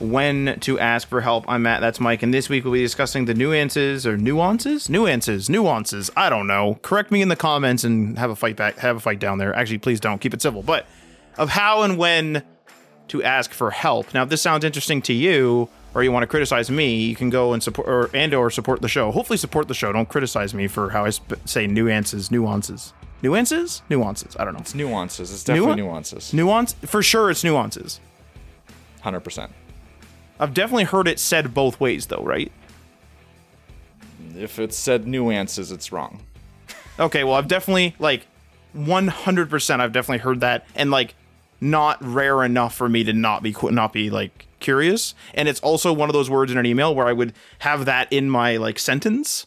When to Ask for Help. I'm Matt. That's Mike. And this week we'll be discussing the nuances or nuances? Nuances. Nuances. I don't know. Correct me in the comments and have a fight back. Have a fight down there. Actually, please don't. Keep it civil. But of how and when to ask for help. Now, if this sounds interesting to you or you want to criticize me, you can go and support or and or support the show. Hopefully support the show. Don't criticize me for how I sp- say nuances, nuances. Nuances? Nuances. I don't know. It's nuances. It's definitely Nuan- nuances. Nuance? For sure it's nuances. Hundred percent. I've definitely heard it said both ways though, right? If it said nuances, it's wrong. Okay, well I've definitely like 100% I've definitely heard that and like not rare enough for me to not be not be like curious and it's also one of those words in an email where I would have that in my like sentence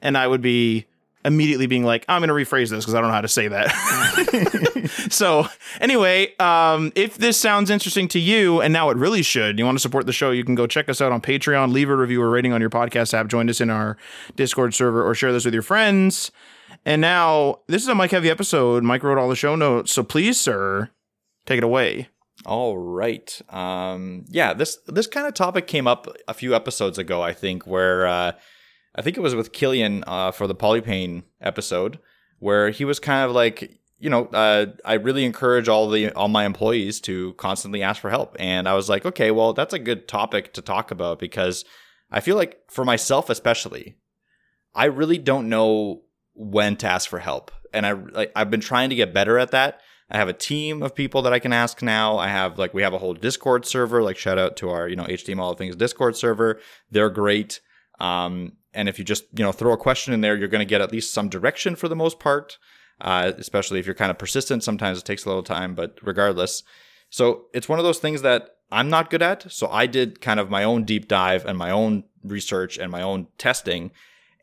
and I would be immediately being like I'm going to rephrase this because I don't know how to say that. so, anyway, um if this sounds interesting to you and now it really should, you want to support the show, you can go check us out on Patreon, leave a review or rating on your podcast app, join us in our Discord server or share this with your friends. And now, this is a Mike Heavy episode. Mike wrote all the show notes. So please, sir, take it away. All right. Um, yeah, this this kind of topic came up a few episodes ago, I think, where uh, I think it was with Kilian uh, for the Polypane episode, where he was kind of like, you know, uh, I really encourage all the all my employees to constantly ask for help, and I was like, okay, well, that's a good topic to talk about because I feel like for myself especially, I really don't know when to ask for help, and I like I've been trying to get better at that. I have a team of people that I can ask now. I have like we have a whole Discord server. Like shout out to our you know HTML things Discord server. They're great. Um, and if you just you know throw a question in there, you're going to get at least some direction for the most part. Uh, especially if you're kind of persistent. Sometimes it takes a little time, but regardless. So it's one of those things that I'm not good at. So I did kind of my own deep dive and my own research and my own testing.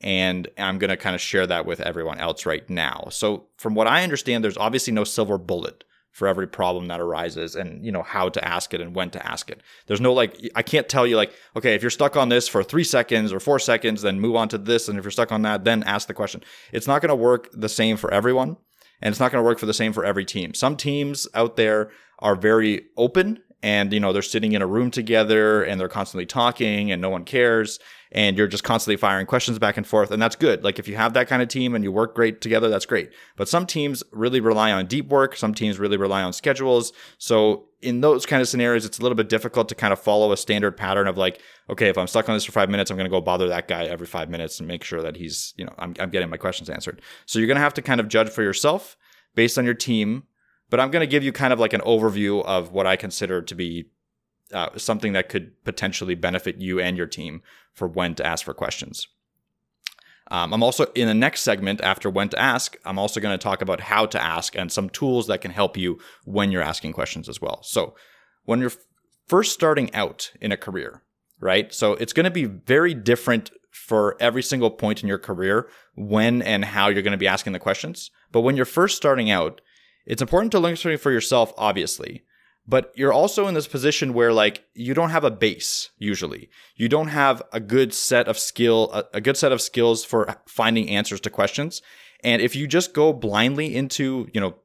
And I'm going to kind of share that with everyone else right now. So from what I understand, there's obviously no silver bullet for every problem that arises and you know how to ask it and when to ask it. There's no like i can't tell you like okay if you're stuck on this for three seconds or four seconds then move on to this and if you're stuck on that then ask the question. It's not going to work the same for everyone and it's not going to work for the same for every team. Some teams out there are very open and you know they're sitting in a room together and they're constantly talking and no one cares and you're just constantly firing questions back and forth and that's good. Like if you have that kind of team and you work great together that's great. But some teams really rely on deep work. Some teams really rely on schedules. So in those kind of scenarios it's a little bit difficult to kind of follow a standard pattern of like okay if i'm stuck on this for five minutes i'm going to go bother that guy every five minutes and make sure that he's you know i'm, I'm getting my questions answered. So you're going to have to kind of judge for yourself based on your team. But I'm going to give you kind of like an overview of what I consider to be uh, something that could potentially benefit you and your team for when to ask for questions. Um, I'm also in the next segment after when to ask, I'm also going to talk about how to ask and some tools that can help you when you're asking questions as well. So, when you're first starting out in a career, right? So, it's going to be very different for every single point in your career when and how you're going to be asking the questions. But when you're first starting out, it's important to learn something for yourself, obviously, but you're also in this position where like you don't have a base usually. You don't have a good set of skill, a, a good set of skills for finding answers to questions. And if you just go blindly into, you know,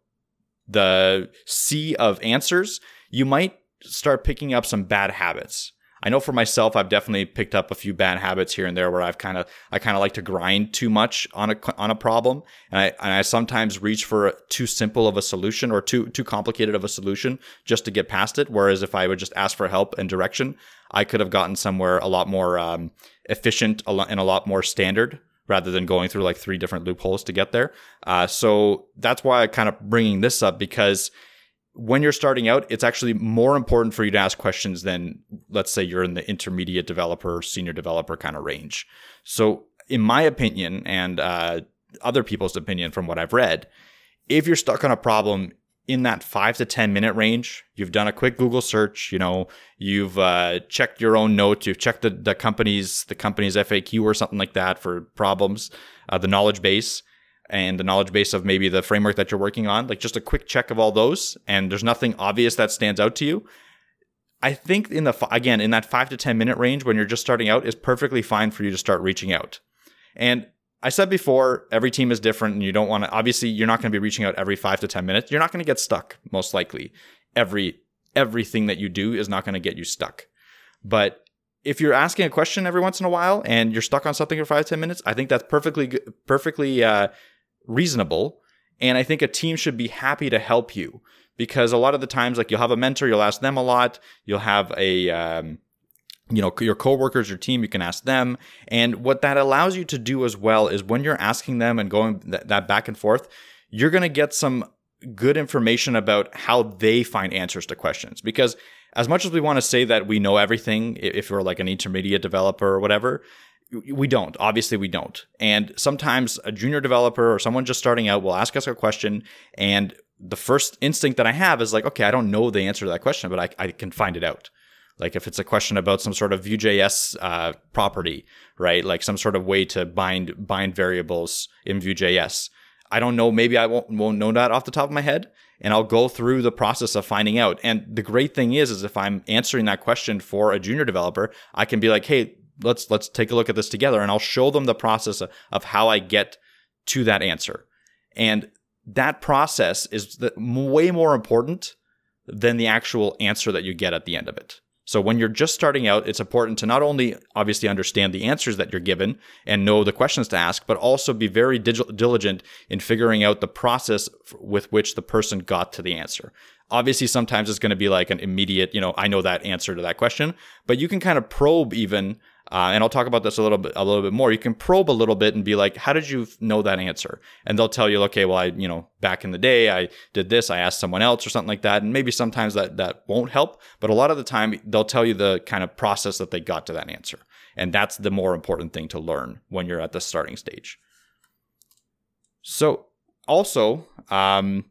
the sea of answers, you might start picking up some bad habits. I know for myself, I've definitely picked up a few bad habits here and there where I've kind of, I kind of like to grind too much on a, on a problem. And I, and I sometimes reach for too simple of a solution or too, too complicated of a solution just to get past it. Whereas if I would just ask for help and direction, I could have gotten somewhere a lot more um, efficient and a lot more standard rather than going through like three different loopholes to get there. Uh, so that's why I kind of bringing this up because when you're starting out, it's actually more important for you to ask questions than, let's say, you're in the intermediate developer, senior developer kind of range. So, in my opinion, and uh, other people's opinion from what I've read, if you're stuck on a problem in that five to 10 minute range, you've done a quick Google search, you know, you've uh, checked your own notes, you've checked the, the company's, the company's FAQ or something like that for problems, uh, the knowledge base and the knowledge base of maybe the framework that you're working on, like just a quick check of all those, and there's nothing obvious that stands out to you. I think in the, again, in that five to 10 minute range when you're just starting out is perfectly fine for you to start reaching out. And I said before, every team is different, and you don't want to. Obviously, you're not going to be reaching out every five to ten minutes. You're not going to get stuck, most likely. Every everything that you do is not going to get you stuck. But if you're asking a question every once in a while and you're stuck on something for five ten minutes, I think that's perfectly perfectly uh, reasonable. And I think a team should be happy to help you because a lot of the times, like you'll have a mentor, you'll ask them a lot. You'll have a um, you know your coworkers your team you can ask them and what that allows you to do as well is when you're asking them and going th- that back and forth you're going to get some good information about how they find answers to questions because as much as we want to say that we know everything if you're like an intermediate developer or whatever we don't obviously we don't and sometimes a junior developer or someone just starting out will ask us a question and the first instinct that i have is like okay i don't know the answer to that question but i, I can find it out like if it's a question about some sort of Vue.js uh, property, right? Like some sort of way to bind bind variables in Vue.js. I don't know. Maybe I won't won't know that off the top of my head, and I'll go through the process of finding out. And the great thing is, is if I'm answering that question for a junior developer, I can be like, hey, let's let's take a look at this together, and I'll show them the process of, how I get to that answer. And that process is the, way more important than the actual answer that you get at the end of it. So when you're just starting out, it's important to not only obviously understand the answers that you're given and know the questions to ask, but also be very diligent in figuring out the process with which the person got to the answer. Obviously, sometimes it's going to be like an immediate, you know, I know that answer to that question, but you can kind of probe even uh, and I'll talk about this a little bit a little bit more. You can probe a little bit and be like, "How did you know that answer?" And they'll tell you, "Okay, well, I you know back in the day I did this. I asked someone else or something like that." And maybe sometimes that that won't help, but a lot of the time they'll tell you the kind of process that they got to that answer, and that's the more important thing to learn when you're at the starting stage. So also, um,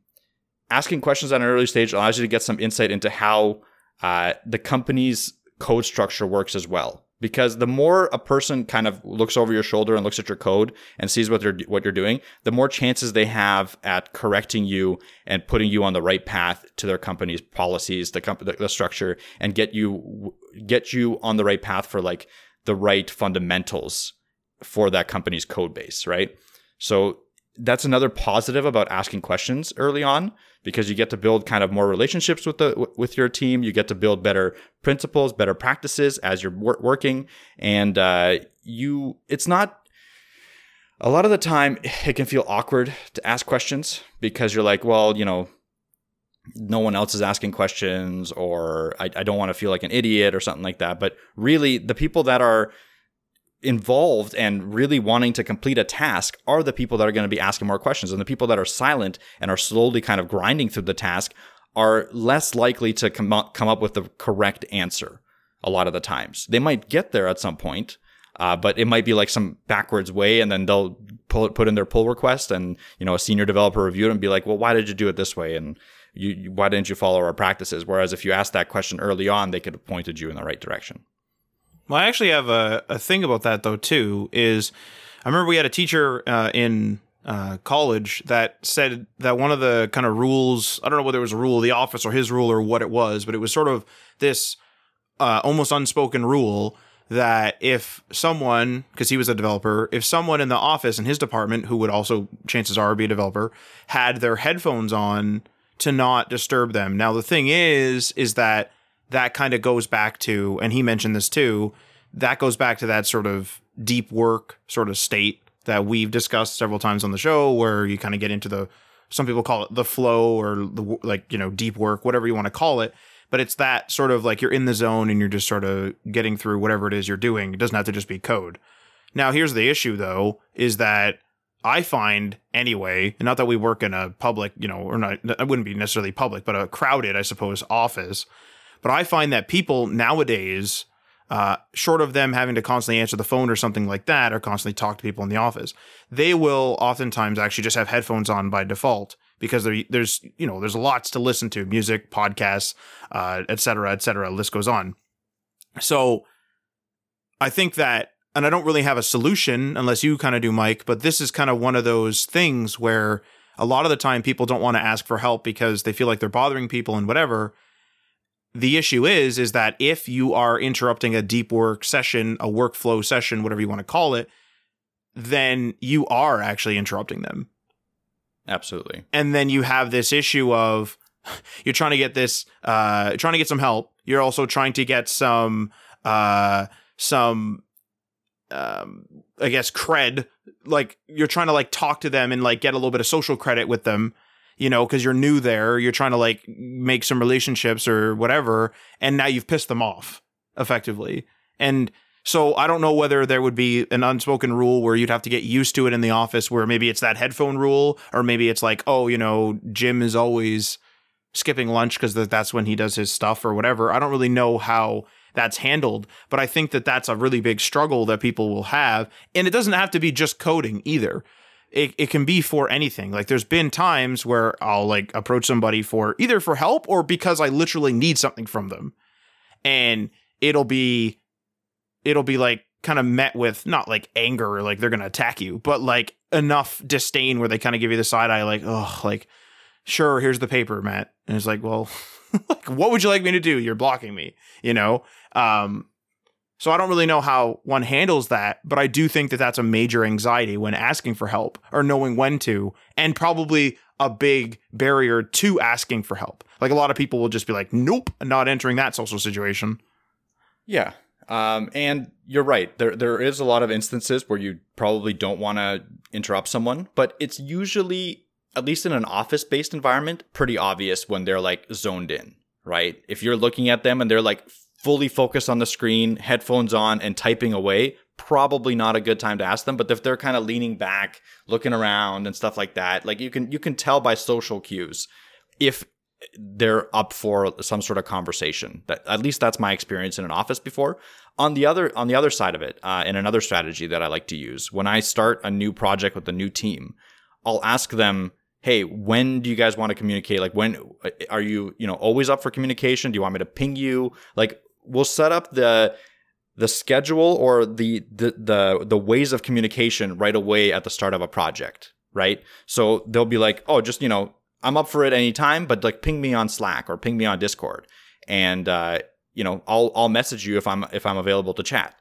asking questions at an early stage allows you to get some insight into how uh, the company's code structure works as well because the more a person kind of looks over your shoulder and looks at your code and sees what they're what you're doing, the more chances they have at correcting you and putting you on the right path to their company's policies, the company, the structure, and get you get you on the right path for like the right fundamentals for that company's code base, right? So that's another positive about asking questions early on because you get to build kind of more relationships with the with your team. You get to build better principles, better practices as you're wor- working, and uh, you. It's not. A lot of the time, it can feel awkward to ask questions because you're like, well, you know, no one else is asking questions, or I, I don't want to feel like an idiot or something like that. But really, the people that are involved and really wanting to complete a task are the people that are going to be asking more questions. And the people that are silent and are slowly kind of grinding through the task are less likely to come up, come up with the correct answer a lot of the times. They might get there at some point, uh, but it might be like some backwards way, and then they'll pull put in their pull request, and you know a senior developer review it and be like, "Well, why did you do it this way?" and you, why didn't you follow our practices? Whereas if you asked that question early on, they could have pointed you in the right direction. Well, I actually have a, a thing about that though too. Is I remember we had a teacher uh, in uh, college that said that one of the kind of rules I don't know whether it was a rule of the office or his rule or what it was, but it was sort of this uh, almost unspoken rule that if someone, because he was a developer, if someone in the office in his department who would also chances are be a developer had their headphones on to not disturb them. Now the thing is, is that that kind of goes back to, and he mentioned this too, that goes back to that sort of deep work sort of state that we've discussed several times on the show, where you kind of get into the, some people call it the flow or the like, you know, deep work, whatever you want to call it. But it's that sort of like you're in the zone and you're just sort of getting through whatever it is you're doing. It doesn't have to just be code. Now, here's the issue though, is that I find anyway, and not that we work in a public, you know, or not, it wouldn't be necessarily public, but a crowded, I suppose, office. But I find that people nowadays, uh, short of them having to constantly answer the phone or something like that, or constantly talk to people in the office, they will oftentimes actually just have headphones on by default because there's, you know, there's lots to listen to music, podcasts, uh, et cetera, et cetera. List goes on. So I think that and I don't really have a solution unless you kind of do, Mike, but this is kind of one of those things where a lot of the time people don't want to ask for help because they feel like they're bothering people and whatever. The issue is is that if you are interrupting a deep work session, a workflow session, whatever you want to call it, then you are actually interrupting them. Absolutely. And then you have this issue of you're trying to get this uh trying to get some help. You're also trying to get some uh some um I guess cred like you're trying to like talk to them and like get a little bit of social credit with them you know because you're new there you're trying to like make some relationships or whatever and now you've pissed them off effectively and so I don't know whether there would be an unspoken rule where you'd have to get used to it in the office where maybe it's that headphone rule or maybe it's like oh you know Jim is always skipping lunch because that's when he does his stuff or whatever I don't really know how that's handled. But I think that that's a really big struggle that people will have. And it doesn't have to be just coding either. It, it can be for anything. Like there's been times where I'll like approach somebody for either for help or because I literally need something from them. And it'll be it'll be like kind of met with not like anger or like they're gonna attack you, but like enough disdain where they kind of give you the side eye, like, oh, like, sure, here's the paper, Matt. And it's like, well, like, what would you like me to do? You're blocking me, you know? Um, so I don't really know how one handles that, but I do think that that's a major anxiety when asking for help or knowing when to, and probably a big barrier to asking for help. Like a lot of people will just be like, "Nope, not entering that social situation." Yeah, um, and you're right. There there is a lot of instances where you probably don't want to interrupt someone, but it's usually at least in an office based environment pretty obvious when they're like zoned in, right? If you're looking at them and they're like fully focused on the screen, headphones on, and typing away, probably not a good time to ask them. But if they're kind of leaning back, looking around and stuff like that, like you can you can tell by social cues if they're up for some sort of conversation. That at least that's my experience in an office before. On the other on the other side of it, uh, another strategy that I like to use when I start a new project with a new team, I'll ask them hey when do you guys want to communicate like when are you you know always up for communication do you want me to ping you like we'll set up the the schedule or the, the the the ways of communication right away at the start of a project, right? So they'll be like, "Oh, just you know, I'm up for it anytime, but like ping me on Slack or ping me on Discord, and uh, you know, I'll I'll message you if I'm if I'm available to chat."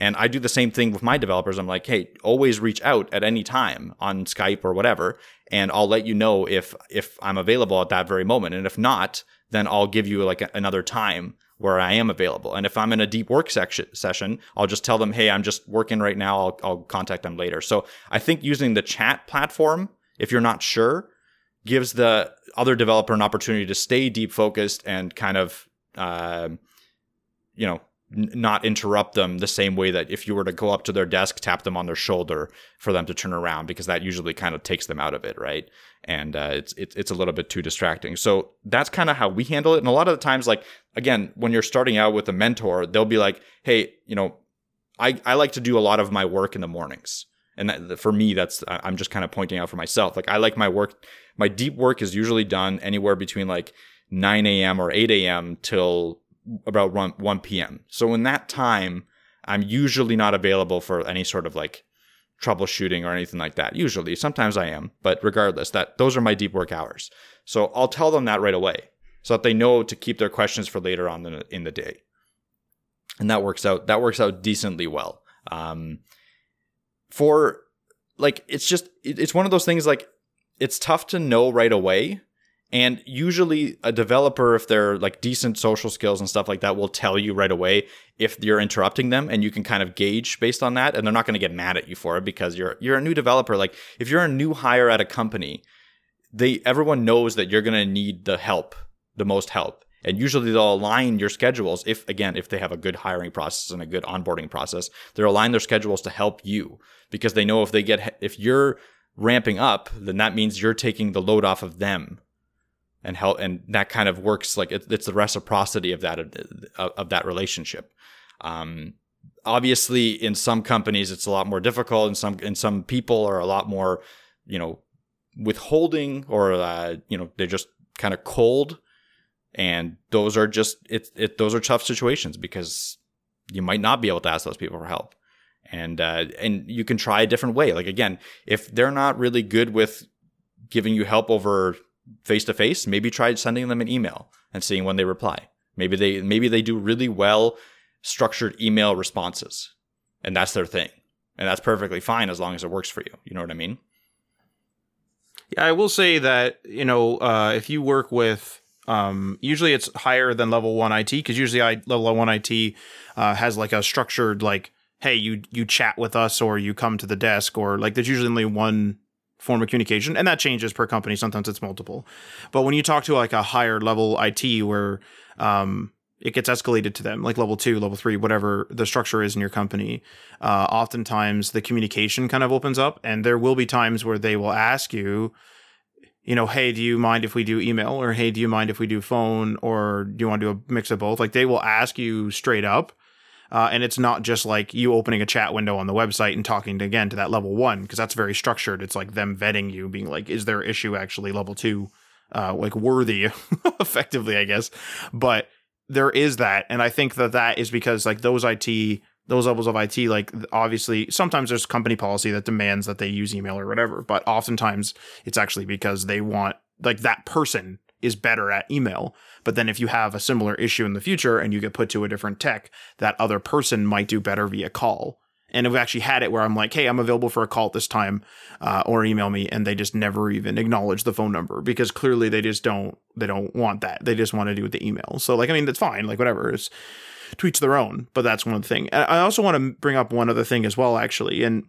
And I do the same thing with my developers. I'm like, "Hey, always reach out at any time on Skype or whatever, and I'll let you know if if I'm available at that very moment. And if not, then I'll give you like another time where I am available. And if I'm in a deep work section, session, I'll just tell them, hey, I'm just working right now. I'll, I'll contact them later. So I think using the chat platform, if you're not sure, gives the other developer an opportunity to stay deep focused and kind of, uh, you know, not interrupt them the same way that if you were to go up to their desk, tap them on their shoulder for them to turn around, because that usually kind of takes them out of it, right? And uh, it's, it's it's a little bit too distracting. So that's kind of how we handle it. And a lot of the times, like again, when you're starting out with a mentor, they'll be like, "Hey, you know, I I like to do a lot of my work in the mornings." And that, for me, that's I'm just kind of pointing out for myself. Like I like my work. My deep work is usually done anywhere between like 9 a.m. or 8 a.m. till about 1, 1 p.m. So in that time, I'm usually not available for any sort of like troubleshooting or anything like that. Usually, sometimes I am, but regardless, that those are my deep work hours. So I'll tell them that right away so that they know to keep their questions for later on in the, in the day. And that works out that works out decently well. Um, for like it's just it's one of those things like it's tough to know right away and usually, a developer, if they're like decent social skills and stuff like that, will tell you right away if you're interrupting them, and you can kind of gauge based on that. And they're not going to get mad at you for it because you're you're a new developer. Like if you're a new hire at a company, they everyone knows that you're going to need the help, the most help, and usually they'll align your schedules if again if they have a good hiring process and a good onboarding process, they'll align their schedules to help you because they know if they get if you're ramping up, then that means you're taking the load off of them and help and that kind of works like it, it's the reciprocity of that of, of that relationship. Um, obviously in some companies it's a lot more difficult and some and some people are a lot more you know withholding or uh, you know they're just kind of cold. And those are just it, it those are tough situations because you might not be able to ask those people for help. And uh, and you can try a different way. Like again if they're not really good with giving you help over face to face, maybe try sending them an email and seeing when they reply. Maybe they maybe they do really well structured email responses, and that's their thing, and that's perfectly fine as long as it works for you. You know what I mean? Yeah, I will say that you know uh, if you work with um, usually it's higher than level one IT because usually I level one IT uh, has like a structured like hey you you chat with us or you come to the desk or like there's usually only one form of communication and that changes per company. Sometimes it's multiple. But when you talk to like a higher level it where um, it gets escalated to them like level two level three whatever the structure is in your company uh, oftentimes the communication kind of opens up and there will be times where they will ask you you know hey do you mind if we do email? Or hey do you mind if we do phone? Or do you want to do a mix of both? Like they will ask you straight up uh, and it's not just like you opening a chat window on the website and talking to, again to that level one, because that's very structured. It's like them vetting you, being like, is their issue actually level two, uh, like worthy, effectively, I guess. But there is that. And I think that that is because like those IT, those levels of IT, like obviously sometimes there's company policy that demands that they use email or whatever, but oftentimes it's actually because they want like that person is better at email. But then if you have a similar issue in the future and you get put to a different tech, that other person might do better via call. And I've actually had it where I'm like, hey, I'm available for a call at this time, uh, or email me, and they just never even acknowledge the phone number because clearly they just don't they don't want that. They just want to do with the email. So like, I mean, that's fine, like whatever. It's tweets their own. But that's one thing. I also want to bring up one other thing as well, actually, and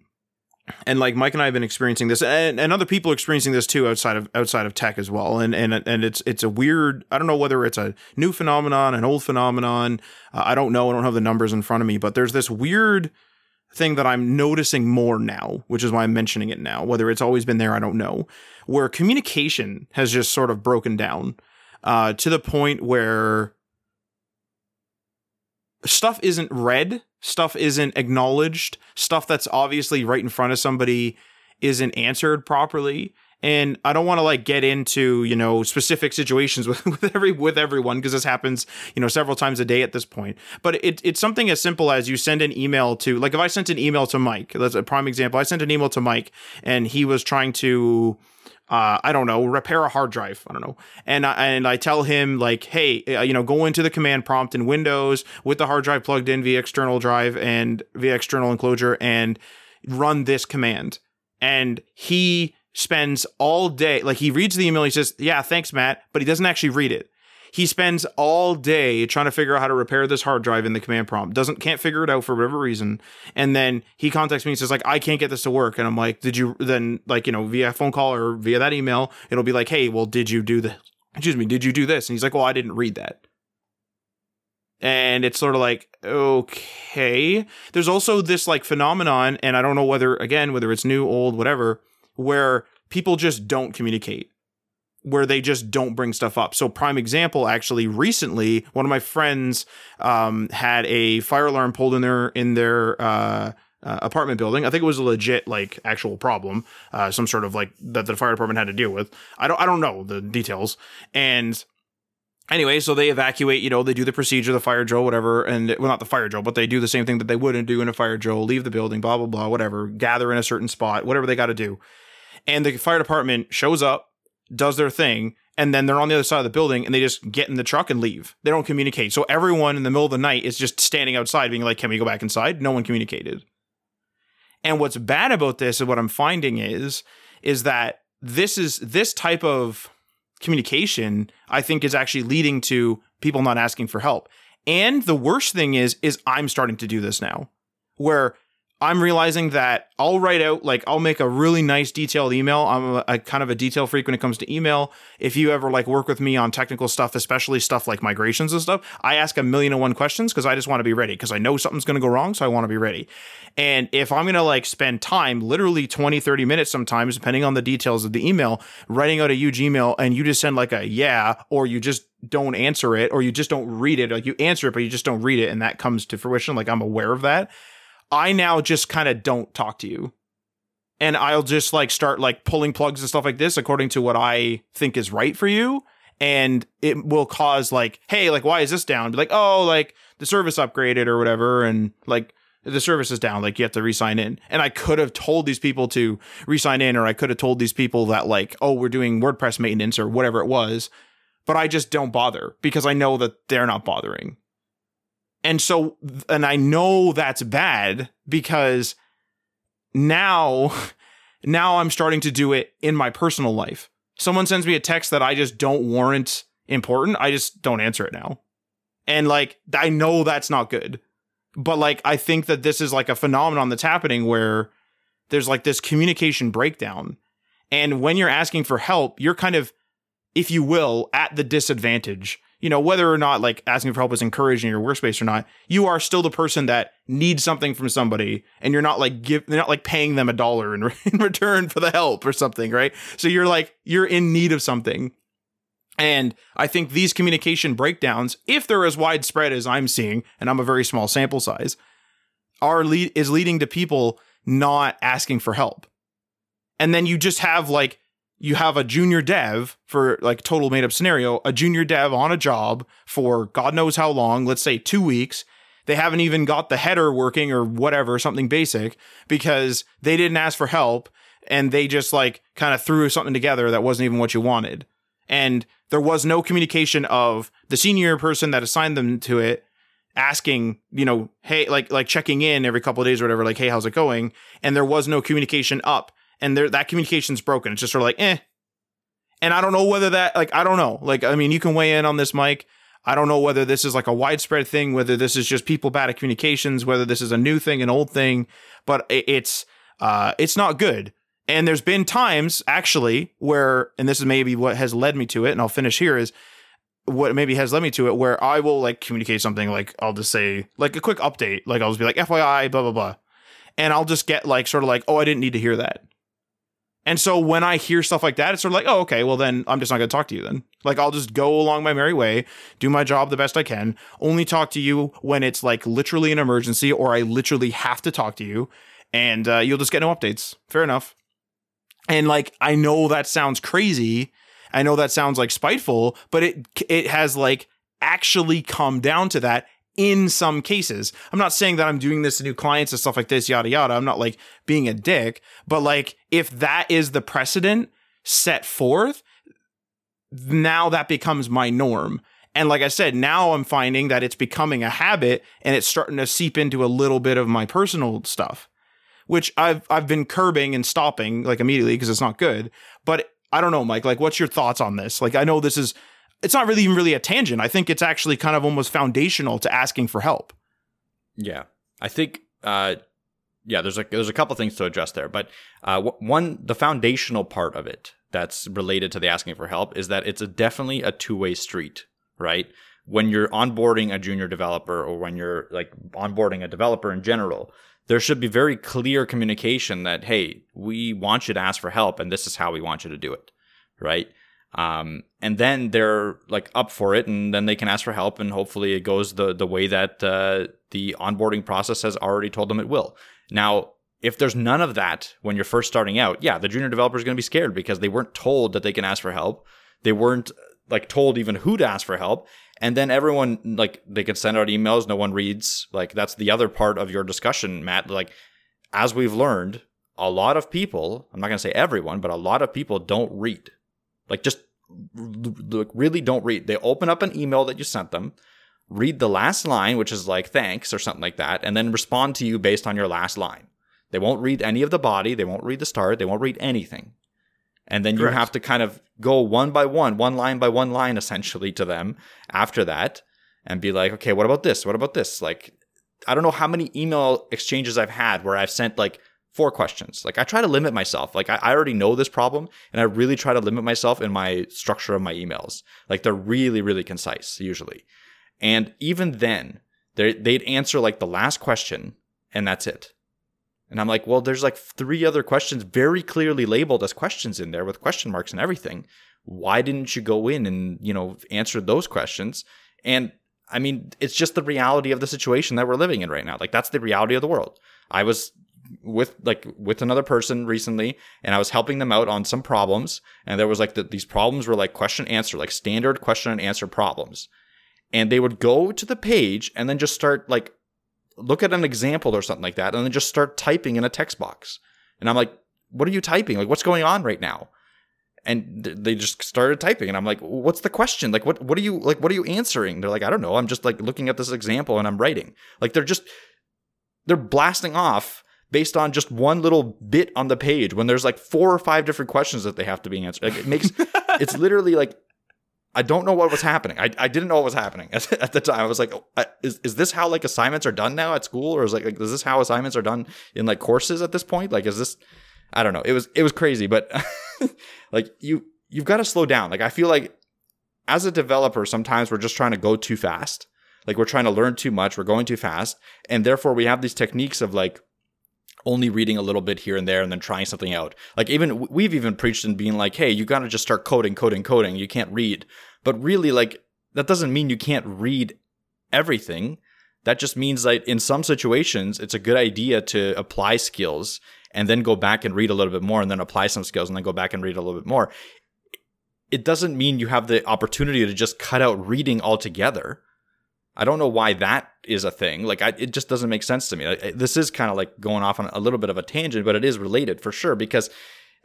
and like Mike and I have been experiencing this, and, and other people experiencing this too outside of outside of tech as well. And and and it's it's a weird. I don't know whether it's a new phenomenon, an old phenomenon. Uh, I don't know. I don't have the numbers in front of me, but there's this weird thing that I'm noticing more now, which is why I'm mentioning it now. Whether it's always been there, I don't know. Where communication has just sort of broken down uh, to the point where stuff isn't read, stuff isn't acknowledged, stuff that's obviously right in front of somebody isn't answered properly. And I don't want to like get into, you know, specific situations with, with every with everyone because this happens, you know, several times a day at this point. But it, it's something as simple as you send an email to like if I sent an email to Mike, that's a prime example. I sent an email to Mike and he was trying to uh, I don't know, repair a hard drive. I don't know. And I, and I tell him like, hey, uh, you know, go into the command prompt in Windows with the hard drive plugged in via external drive and via external enclosure and run this command. And he spends all day, like he reads the email. He says, yeah, thanks, Matt, but he doesn't actually read it. He spends all day trying to figure out how to repair this hard drive in the command prompt. Doesn't can't figure it out for whatever reason. And then he contacts me and says like I can't get this to work. And I'm like, did you then like you know via phone call or via that email? It'll be like, hey, well, did you do this? Excuse me, did you do this? And he's like, well, I didn't read that. And it's sort of like, okay. There's also this like phenomenon, and I don't know whether, again, whether it's new, old, whatever, where people just don't communicate where they just don't bring stuff up. So, prime example, actually, recently, one of my friends um, had a fire alarm pulled in their in their uh, uh, apartment building. I think it was a legit like actual problem, uh, some sort of like that the fire department had to deal with. I don't I don't know the details. And anyway, so they evacuate. You know, they do the procedure, the fire drill, whatever, and well, not the fire drill, but they do the same thing that they wouldn't do in a fire drill. Leave the building, blah blah blah, whatever. Gather in a certain spot, whatever they got to do. And the fire department shows up does their thing, and then they're on the other side of the building and they just get in the truck and leave. They don't communicate. So everyone in the middle of the night is just standing outside being like, Can we go back inside? No one communicated. And what's bad about this and what I'm finding is, is that this is this type of communication, I think, is actually leading to people not asking for help. And the worst thing is, is I'm starting to do this now, where I'm realizing that I'll write out like I'll make a really nice detailed email. I'm a, a, kind of a detail freak when it comes to email. If you ever like work with me on technical stuff, especially stuff like migrations and stuff, I ask a million and one questions because I just want to be ready because I know something's going to go wrong, so I want to be ready. And if I'm going to like spend time, literally 20, 30 minutes sometimes, depending on the details of the email, writing out a huge email and you just send like a yeah, or you just don't answer it, or you just don't read it, like you answer it, but you just don't read it, and that comes to fruition, like I'm aware of that I now just kind of don't talk to you. And I'll just like start like pulling plugs and stuff like this according to what I think is right for you. And it will cause like, hey, like, why is this down? Be like, oh, like the service upgraded or whatever. And like, the service is down. Like, you have to resign in. And I could have told these people to resign in, or I could have told these people that, like, oh, we're doing WordPress maintenance or whatever it was. But I just don't bother because I know that they're not bothering. And so, and I know that's bad because now, now I'm starting to do it in my personal life. Someone sends me a text that I just don't warrant important. I just don't answer it now. And like, I know that's not good. But like, I think that this is like a phenomenon that's happening where there's like this communication breakdown. And when you're asking for help, you're kind of, if you will, at the disadvantage you know, whether or not like asking for help is encouraged in your workspace or not, you are still the person that needs something from somebody and you're not like give, they're not like paying them a dollar in, in return for the help or something, right? So you're like, you're in need of something. And I think these communication breakdowns, if they're as widespread as I'm seeing, and I'm a very small sample size, are lead is leading to people not asking for help. And then you just have like you have a junior dev for like total made up scenario, a junior dev on a job for God knows how long, let's say two weeks. They haven't even got the header working or whatever, something basic, because they didn't ask for help and they just like kind of threw something together that wasn't even what you wanted. And there was no communication of the senior person that assigned them to it asking, you know, hey, like like checking in every couple of days or whatever, like, hey, how's it going? And there was no communication up and there that communication's broken. It's just sort of like, eh. And I don't know whether that like I don't know. Like I mean, you can weigh in on this, Mike. I don't know whether this is like a widespread thing, whether this is just people bad at communications, whether this is a new thing, an old thing, but it's uh it's not good. And there's been times actually where, and this is maybe what has led me to it, and I'll finish here is what maybe has led me to it where I will like communicate something like I'll just say like a quick update, like I'll just be like FYI, blah blah blah. And I'll just get like sort of like, oh, I didn't need to hear that. And so when I hear stuff like that, it's sort of like, oh, okay, well then I'm just not going to talk to you then. Like I'll just go along my merry way, do my job the best I can, only talk to you when it's like literally an emergency or I literally have to talk to you, and uh, you'll just get no updates. Fair enough. And like I know that sounds crazy, I know that sounds like spiteful, but it it has like actually come down to that in some cases. I'm not saying that I'm doing this to new clients and stuff like this, yada yada. I'm not like being a dick, but like if that is the precedent set forth, now that becomes my norm. And like I said, now I'm finding that it's becoming a habit and it's starting to seep into a little bit of my personal stuff, which I've I've been curbing and stopping like immediately because it's not good. But I don't know, Mike. Like, what's your thoughts on this? Like, I know this is it's not really even really a tangent. I think it's actually kind of almost foundational to asking for help. Yeah, I think. Uh, yeah, there's a there's a couple things to address there, but uh, one the foundational part of it that's related to the asking for help is that it's a definitely a two way street, right? When you're onboarding a junior developer or when you're like onboarding a developer in general, there should be very clear communication that hey, we want you to ask for help, and this is how we want you to do it, right? Um, and then they're like up for it, and then they can ask for help, and hopefully it goes the the way that uh, the onboarding process has already told them it will. Now, if there's none of that when you're first starting out, yeah, the junior developer is going to be scared because they weren't told that they can ask for help. They weren't like told even who to ask for help. And then everyone like they can send out emails, no one reads. Like that's the other part of your discussion, Matt. Like as we've learned, a lot of people, I'm not going to say everyone, but a lot of people don't read. Like just really don't read. They open up an email that you sent them, read the last line, which is like thanks or something like that, and then respond to you based on your last line. They won't read any of the body, they won't read the start, they won't read anything. And then Correct. you have to kind of go one by one, one line by one line essentially to them after that and be like, okay, what about this? What about this? Like I don't know how many email exchanges I've had where I've sent like four questions. Like I try to limit myself. Like I, I already know this problem and I really try to limit myself in my structure of my emails. Like they're really, really concise usually. And even then, they'd answer like the last question and that's it. And I'm like, well, there's like three other questions very clearly labeled as questions in there with question marks and everything. Why didn't you go in and, you know, answer those questions? And I mean, it's just the reality of the situation that we're living in right now. Like that's the reality of the world. I was with like with another person recently and I was helping them out on some problems and there was like the, these problems were like question answer like standard question and answer problems. And they would go to the page and then just start like look at an example or something like that and then just start typing in a text box. And I'm like what are you typing? Like what's going on right now? And they just started typing and i'm like what's the question? Like what what are you like what are you answering? They're like i don't know. I'm just like looking at this example and i'm writing. Like they're just they're blasting off based on just one little bit on the page when there's like four or five different questions that they have to be answered like it makes it's literally like I don't know what was happening. I, I didn't know what was happening at, at the time. I was like, oh, is, is this how like assignments are done now at school, or is like, like is this how assignments are done in like courses at this point? Like, is this? I don't know. It was it was crazy, but like you you've got to slow down. Like I feel like as a developer, sometimes we're just trying to go too fast. Like we're trying to learn too much, we're going too fast, and therefore we have these techniques of like only reading a little bit here and there and then trying something out. Like even we've even preached and being like, "Hey, you got to just start coding, coding, coding. You can't read." But really like that doesn't mean you can't read everything. That just means that in some situations it's a good idea to apply skills and then go back and read a little bit more and then apply some skills and then go back and read a little bit more. It doesn't mean you have the opportunity to just cut out reading altogether. I don't know why that is a thing. Like, I, it just doesn't make sense to me. Like, this is kind of like going off on a little bit of a tangent, but it is related for sure. Because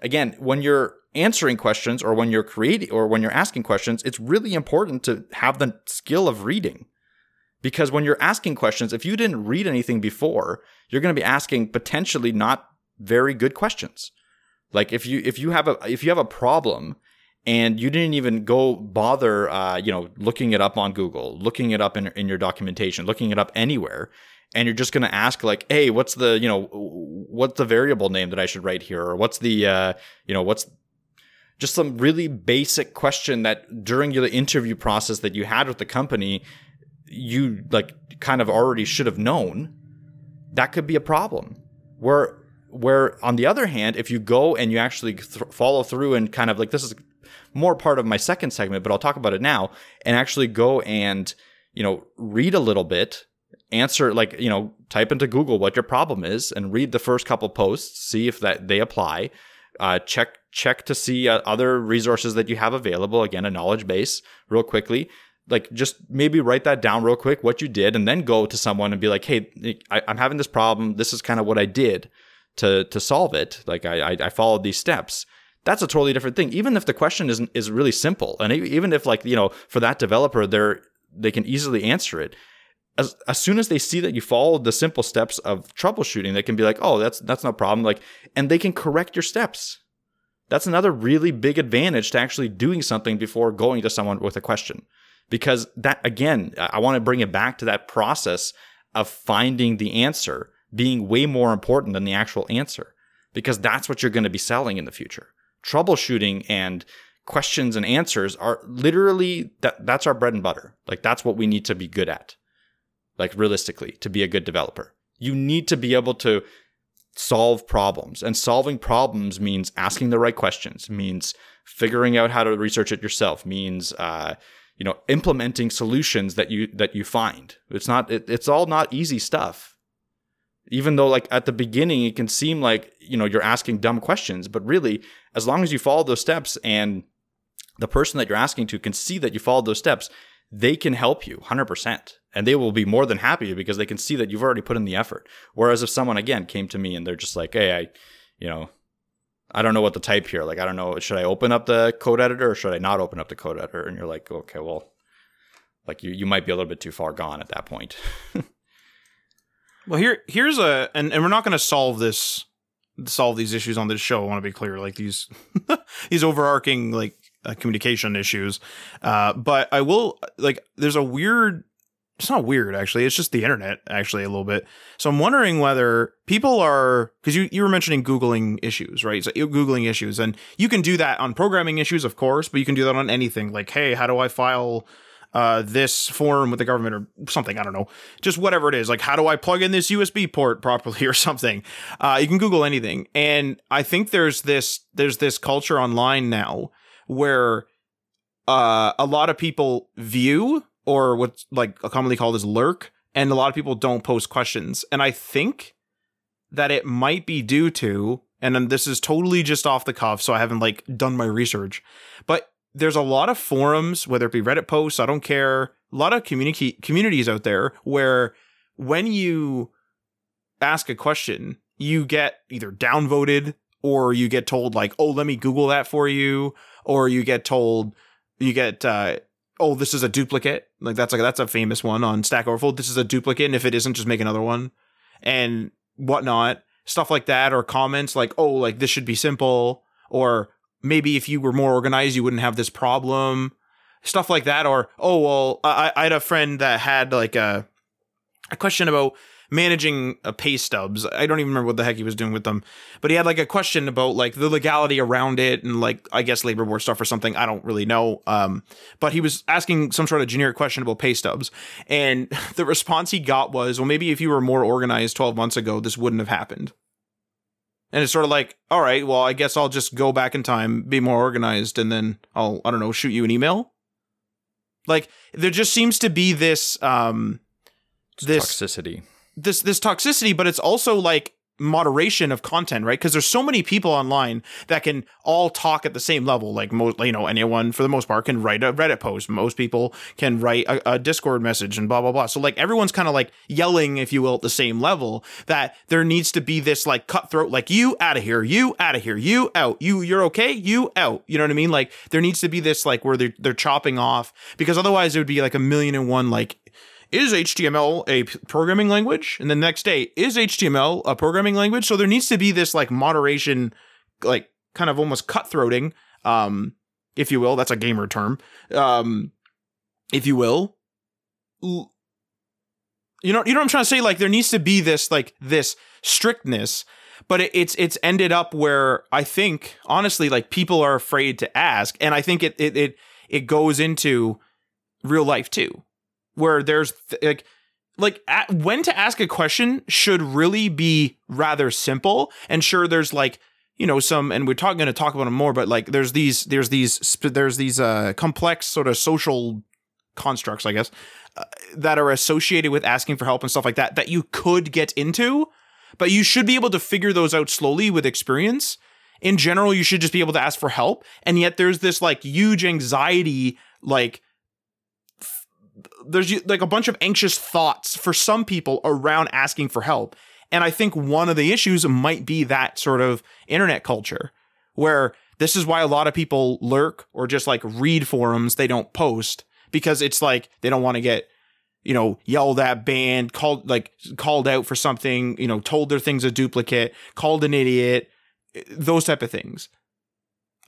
again, when you're answering questions or when you're creating or when you're asking questions, it's really important to have the skill of reading. Because when you're asking questions, if you didn't read anything before, you're going to be asking potentially not very good questions. Like if you if you have a if you have a problem and you didn't even go bother uh, you know looking it up on Google, looking it up in in your documentation, looking it up anywhere, and you're just going to ask like, hey, what's the you know what's the variable name that I should write here, or what's the uh, you know what's just some really basic question that during the interview process that you had with the company you like kind of already should have known that could be a problem. Where where on the other hand, if you go and you actually th- follow through and kind of like this is more part of my second segment, but I'll talk about it now and actually go and you know read a little bit, answer like you know type into Google what your problem is and read the first couple posts, see if that they apply. Uh, check check to see uh, other resources that you have available. Again, a knowledge base, real quickly like just maybe write that down real quick what you did and then go to someone and be like hey I, am having this problem this is kind of what i did to to solve it. Like I, I, I followed these steps. That's a totally different thing. Even if the question is is really simple, and even if like you know for that developer they're they can easily answer it. As, as soon as they see that you followed the simple steps of troubleshooting, they can be like, "Oh, that's that's no problem." Like, and they can correct your steps. That's another really big advantage to actually doing something before going to someone with a question. Because that again, I want to bring it back to that process of finding the answer being way more important than the actual answer because that's what you're going to be selling in the future. Troubleshooting and questions and answers are literally that that's our bread and butter. Like that's what we need to be good at. Like realistically, to be a good developer. You need to be able to solve problems. And solving problems means asking the right questions, means figuring out how to research it yourself, means uh, you know, implementing solutions that you that you find. It's not it, it's all not easy stuff even though like at the beginning it can seem like you know you're asking dumb questions but really as long as you follow those steps and the person that you're asking to can see that you followed those steps they can help you 100% and they will be more than happy because they can see that you've already put in the effort. Whereas if someone again came to me and they're just like hey i you know i don't know what to type here. Like i don't know should i open up the code editor or should i not open up the code editor? And you're like okay well like you, you might be a little bit too far gone at that point Well, here here's a and, and we're not going to solve this solve these issues on this show. I want to be clear, like these these overarching like uh, communication issues. Uh, but I will like there's a weird it's not weird actually. It's just the internet actually a little bit. So I'm wondering whether people are because you you were mentioning googling issues, right? So googling issues, and you can do that on programming issues, of course, but you can do that on anything. Like, hey, how do I file? Uh, this form with the government or something. I don't know. Just whatever it is. Like, how do I plug in this USB port properly or something? Uh, you can Google anything. And I think there's this, there's this culture online now where, uh, a lot of people view or what's like commonly called as lurk, and a lot of people don't post questions. And I think that it might be due to, and this is totally just off the cuff, so I haven't like done my research, but there's a lot of forums, whether it be Reddit posts, I don't care, a lot of community communities out there where when you ask a question, you get either downvoted or you get told like, "Oh, let me Google that for you," or you get told you get uh, oh, this is a duplicate. Like that's like that's a famous one on Stack Overflow. This is a duplicate, and if it isn't, just make another one, and whatnot. Stuff like that, or comments like, oh, like this should be simple, or maybe if you were more organized, you wouldn't have this problem. Stuff like that, or oh well, I, I had a friend that had like a a question about managing uh, pay stubs. I don't even remember what the heck he was doing with them, but he had like a question about like the legality around it and like I guess labor board stuff or something. I don't really know. Um, but he was asking some sort of generic question about pay stubs, and the response he got was, "Well, maybe if you were more organized 12 months ago, this wouldn't have happened." And it's sort of like, all right, well, I guess I'll just go back in time, be more organized, and then I'll, I don't know, shoot you an email. Like there just seems to be this, um, this toxicity this this toxicity, but it's also like moderation of content, right? Because there's so many people online that can all talk at the same level. Like most, you know, anyone for the most part can write a Reddit post. Most people can write a, a Discord message and blah blah blah. So like everyone's kind of like yelling, if you will, at the same level. That there needs to be this like cutthroat, like you out of here, you out of here, you out, you you're okay, you out. You know what I mean? Like there needs to be this like where they're they're chopping off because otherwise it would be like a million and one like is HTML a programming language? And the next day, is HTML a programming language? So there needs to be this like moderation, like kind of almost cutthroating, um, if you will. That's a gamer term, um, if you will. You know, you know what I'm trying to say? Like there needs to be this like this strictness, but it, it's it's ended up where I think honestly, like people are afraid to ask, and I think it it it, it goes into real life too where there's th- like like at, when to ask a question should really be rather simple. And sure there's like you know some and we're talking going to talk about them more but like there's these there's these there's these uh complex sort of social constructs i guess uh, that are associated with asking for help and stuff like that that you could get into but you should be able to figure those out slowly with experience. In general you should just be able to ask for help and yet there's this like huge anxiety like there's like a bunch of anxious thoughts for some people around asking for help. And I think one of the issues might be that sort of internet culture where this is why a lot of people lurk or just like read forums, they don't post because it's like they don't want to get you know yelled at banned called like called out for something you know told their thing's a duplicate called an idiot eh, those type of things.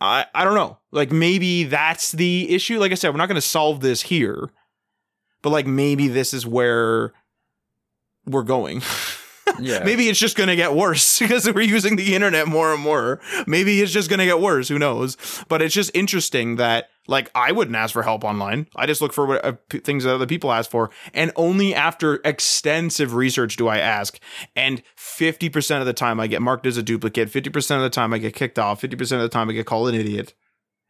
I i don't know. Like maybe that's the issue. Like i said we're not going to solve this here but like maybe this is where we're going. yeah. Maybe it's just going to get worse because we're using the internet more and more. Maybe it's just going to get worse. Who knows? But it's just interesting that, like, I wouldn't ask for help online. I just look for what, uh, things that other people ask for. And only after extensive research do I ask. And 50% of the time I get marked as a duplicate. 50% of the time I get kicked off. 50% of the time I get called an idiot.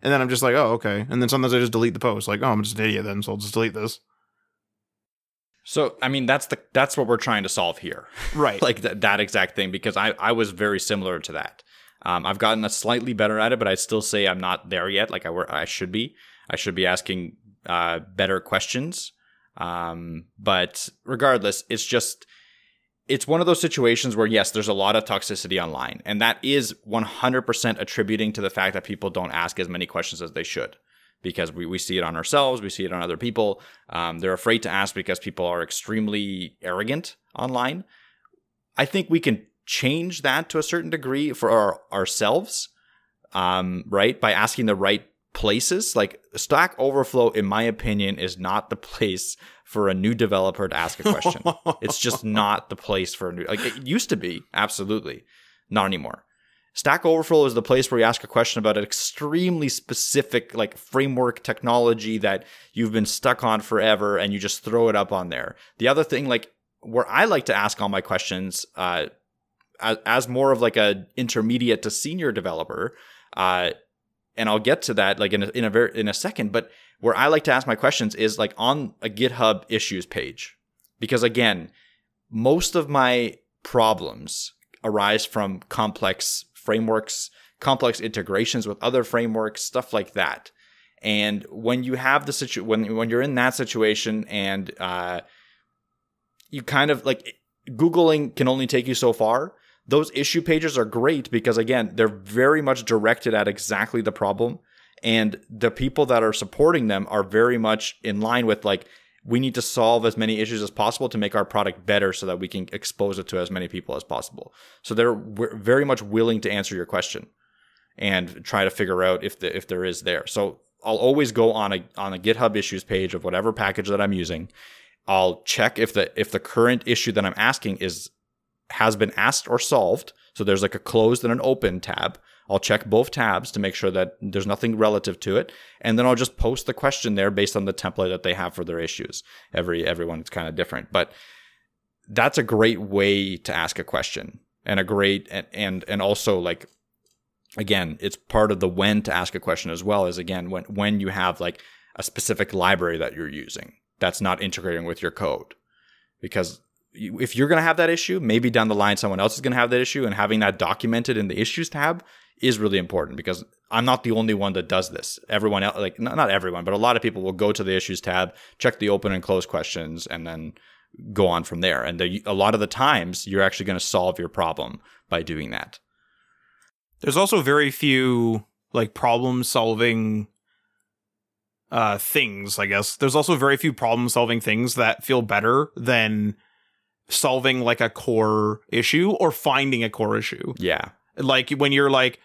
And then I'm just like, oh, okay. And then sometimes I just delete the post. Like, oh, I'm just an idiot then. So I'll just delete this. So I mean that's the that's what we're trying to solve here, right? like th- that exact thing because I I was very similar to that. Um, I've gotten a slightly better at it, but I still say I'm not there yet. Like I were I should be. I should be asking uh, better questions. Um, but regardless, it's just it's one of those situations where yes, there's a lot of toxicity online, and that is 100% attributing to the fact that people don't ask as many questions as they should because we, we see it on ourselves, we see it on other people. Um, they're afraid to ask because people are extremely arrogant online. I think we can change that to a certain degree for our, ourselves, um, right? By asking the right places. Like Stack Overflow, in my opinion, is not the place for a new developer to ask a question. it's just not the place for a new. Like it used to be, absolutely, not anymore. Stack Overflow is the place where you ask a question about an extremely specific like framework technology that you've been stuck on forever, and you just throw it up on there. The other thing, like where I like to ask all my questions, uh, as, as more of like a intermediate to senior developer, uh, and I'll get to that like in a, in a very in a second. But where I like to ask my questions is like on a GitHub issues page, because again, most of my problems arise from complex frameworks, complex integrations with other frameworks, stuff like that. And when you have the situ when when you're in that situation and uh, you kind of like googling can only take you so far. Those issue pages are great because again, they're very much directed at exactly the problem and the people that are supporting them are very much in line with like we need to solve as many issues as possible to make our product better so that we can expose it to as many people as possible. So they're very much willing to answer your question and try to figure out if the, if there is there. So I'll always go on a on a GitHub issues page of whatever package that I'm using. I'll check if the if the current issue that I'm asking is has been asked or solved. So there's like a closed and an open tab. I'll check both tabs to make sure that there's nothing relative to it, and then I'll just post the question there based on the template that they have for their issues. Every everyone's kind of different, but that's a great way to ask a question and a great and and, and also like again, it's part of the when to ask a question as well as again when when you have like a specific library that you're using that's not integrating with your code because if you're going to have that issue, maybe down the line someone else is going to have that issue, and having that documented in the issues tab is really important because I'm not the only one that does this. Everyone else, like not everyone, but a lot of people will go to the issues tab, check the open and close questions, and then go on from there. And the, a lot of the times, you're actually going to solve your problem by doing that. There's also very few like problem solving uh things, I guess. There's also very few problem solving things that feel better than solving like a core issue or finding a core issue. Yeah. Like when you're like,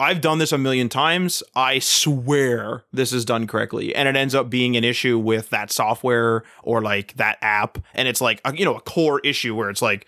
I've done this a million times. I swear this is done correctly. And it ends up being an issue with that software or like that app. And it's like, a, you know, a core issue where it's like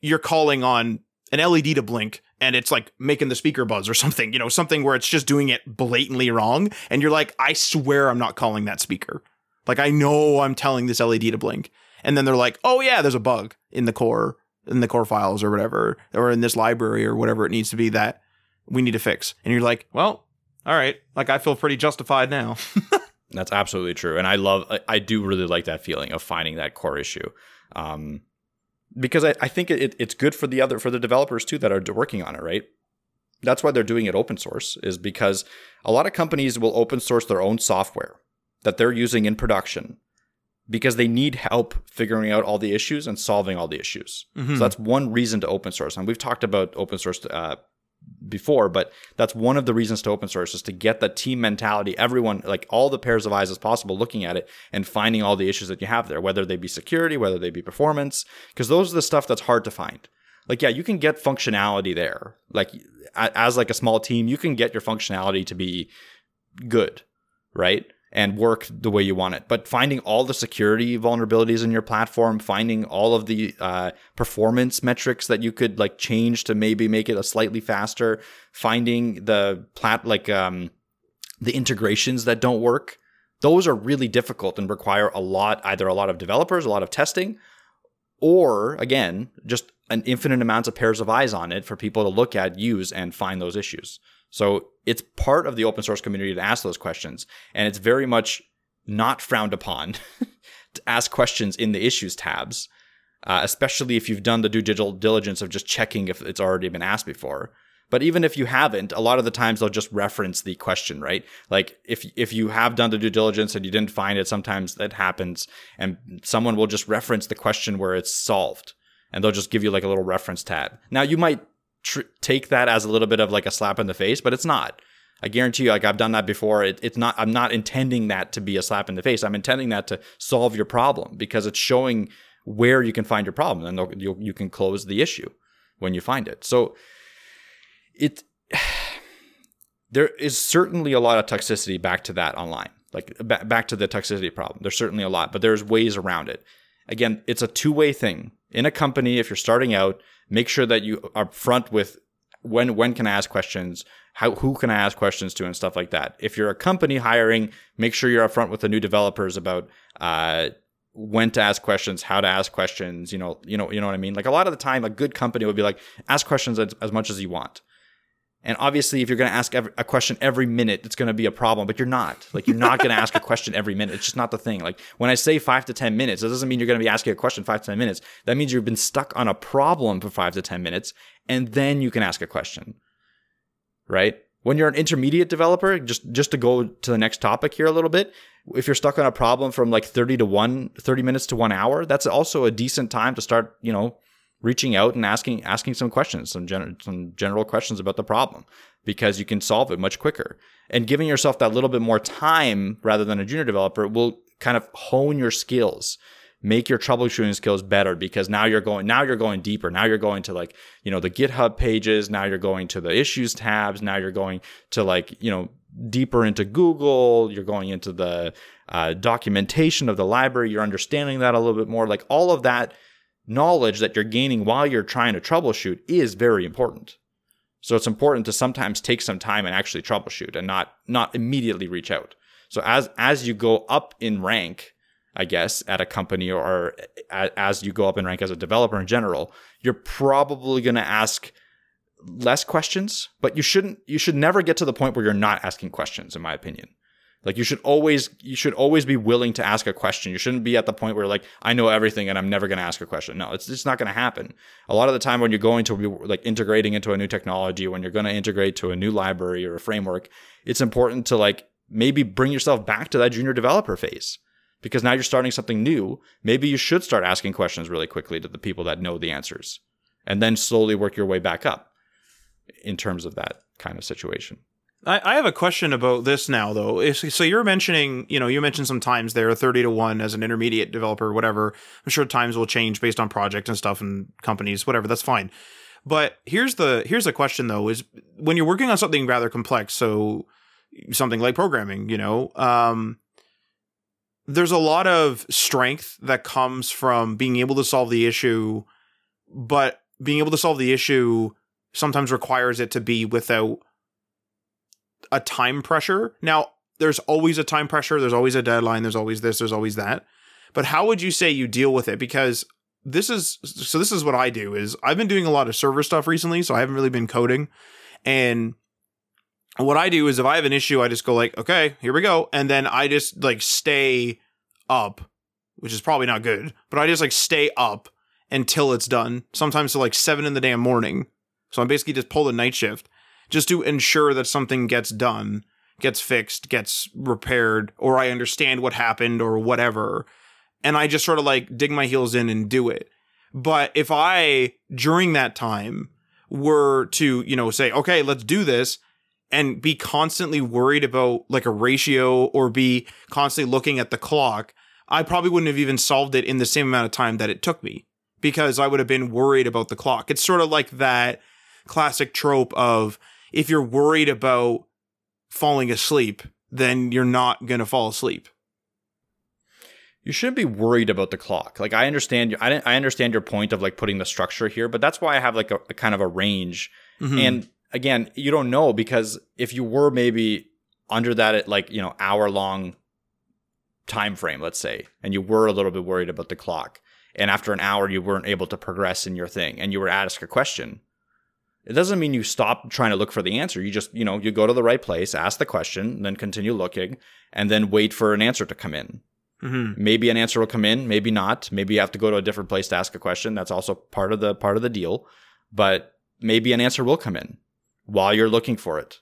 you're calling on an LED to blink and it's like making the speaker buzz or something, you know, something where it's just doing it blatantly wrong. And you're like, I swear I'm not calling that speaker. Like, I know I'm telling this LED to blink. And then they're like, oh, yeah, there's a bug in the core in the core files or whatever, or in this library or whatever it needs to be that we need to fix. And you're like, well, all right, like I feel pretty justified now. That's absolutely true, and I love, I, do really like that feeling of finding that core issue, um, because I, I think it, it's good for the other for the developers too that are working on it, right? That's why they're doing it open source, is because a lot of companies will open source their own software that they're using in production because they need help figuring out all the issues and solving all the issues. Mm-hmm. So that's one reason to open source. And we've talked about open source uh, before, but that's one of the reasons to open source is to get the team mentality, everyone, like all the pairs of eyes as possible, looking at it and finding all the issues that you have there, whether they be security, whether they be performance, because those are the stuff that's hard to find. Like, yeah, you can get functionality there. Like, as like a small team, you can get your functionality to be good, right? And work the way you want it. But finding all the security vulnerabilities in your platform, finding all of the uh, performance metrics that you could like change to maybe make it a slightly faster, finding the plat like um, the integrations that don't work, those are really difficult and require a lot, either a lot of developers, a lot of testing, or again, just an infinite amount of pairs of eyes on it for people to look at, use, and find those issues. So it's part of the open source community to ask those questions. And it's very much not frowned upon to ask questions in the issues tabs, uh, especially if you've done the due diligence of just checking if it's already been asked before. But even if you haven't, a lot of the times they'll just reference the question, right? Like if if you have done the due diligence and you didn't find it, sometimes that happens, and someone will just reference the question where it's solved, and they'll just give you like a little reference tab. Now you might tr- take that as a little bit of like a slap in the face, but it's not. I guarantee you, like I've done that before. It, it's not. I'm not intending that to be a slap in the face. I'm intending that to solve your problem because it's showing where you can find your problem, and you you can close the issue when you find it. So it there is certainly a lot of toxicity back to that online, like ba- back to the toxicity problem. There's certainly a lot, but there's ways around it. Again, it's a two way thing. In a company, if you're starting out, make sure that you are front with when when can I ask questions, how who can I ask questions to, and stuff like that. If you're a company hiring, make sure you're upfront with the new developers about uh, when to ask questions, how to ask questions. You know, you know, you know what I mean. Like a lot of the time, a good company would be like, ask questions as, as much as you want. And obviously, if you're going to ask a question every minute, it's going to be a problem. But you're not. Like you're not going to ask a question every minute. It's just not the thing. Like when I say five to ten minutes, it doesn't mean you're going to be asking a question five to ten minutes. That means you've been stuck on a problem for five to ten minutes, and then you can ask a question. Right? When you're an intermediate developer, just just to go to the next topic here a little bit, if you're stuck on a problem from like 30 to 1 30 minutes to 1 hour, that's also a decent time to start, you know, reaching out and asking asking some questions, some gen- some general questions about the problem because you can solve it much quicker. And giving yourself that little bit more time rather than a junior developer will kind of hone your skills make your troubleshooting skills better because now you're going now you're going deeper. Now you're going to like you know the github pages. Now you're going to the issues tabs. Now you're going to like you know deeper into google. You're going into the uh, documentation of the library. You're understanding that a little bit more. Like all of that knowledge that you're gaining while you're trying to troubleshoot is very important. So it's important to sometimes take some time and actually troubleshoot and not not immediately reach out. So as as you go up in rank, I guess at a company or as you go up in rank as a developer in general, you're probably going to ask less questions, but you shouldn't you should never get to the point where you're not asking questions in my opinion. Like you should always you should always be willing to ask a question. You shouldn't be at the point where like I know everything and I'm never going to ask a question. No, it's just not going to happen. A lot of the time when you're going to be like integrating into a new technology, when you're going to integrate to a new library or a framework, it's important to like maybe bring yourself back to that junior developer phase because now you're starting something new. Maybe you should start asking questions really quickly to the people that know the answers and then slowly work your way back up in terms of that kind of situation. I, I have a question about this now, though. So you're mentioning, you know, you mentioned some times there, 30 to 1 as an intermediate developer, whatever. I'm sure times will change based on project and stuff and companies, whatever. That's fine. But here's the here's the question though: is when you're working on something rather complex, so something like programming, you know, um, there's a lot of strength that comes from being able to solve the issue, but being able to solve the issue sometimes requires it to be without a time pressure. Now, there's always a time pressure, there's always a deadline, there's always this, there's always that. But how would you say you deal with it? Because this is so this is what I do is I've been doing a lot of server stuff recently, so I haven't really been coding. And what I do is if I have an issue, I just go like, okay, here we go. And then I just like stay up, which is probably not good, but I just like stay up until it's done. Sometimes to like seven in the damn morning. So I'm basically just pull the night shift just to ensure that something gets done, gets fixed, gets repaired, or I understand what happened or whatever. And I just sort of like dig my heels in and do it. But if I, during that time, were to, you know, say, okay, let's do this, and be constantly worried about like a ratio or be constantly looking at the clock, I probably wouldn't have even solved it in the same amount of time that it took me because I would have been worried about the clock. It's sort of like that classic trope of if you're worried about falling asleep, then you're not going to fall asleep. You shouldn't be worried about the clock. Like I understand, I, I understand your point of like putting the structure here, but that's why I have like a, a kind of a range. Mm-hmm. And again, you don't know because if you were maybe under that at like you know hour long time frame, let's say, and you were a little bit worried about the clock, and after an hour you weren't able to progress in your thing, and you were asked a question, it doesn't mean you stop trying to look for the answer. You just, you know, you go to the right place, ask the question, then continue looking, and then wait for an answer to come in. Mm-hmm. Maybe an answer will come in, maybe not. Maybe you have to go to a different place to ask a question. That's also part of the part of the deal. But maybe an answer will come in while you're looking for it.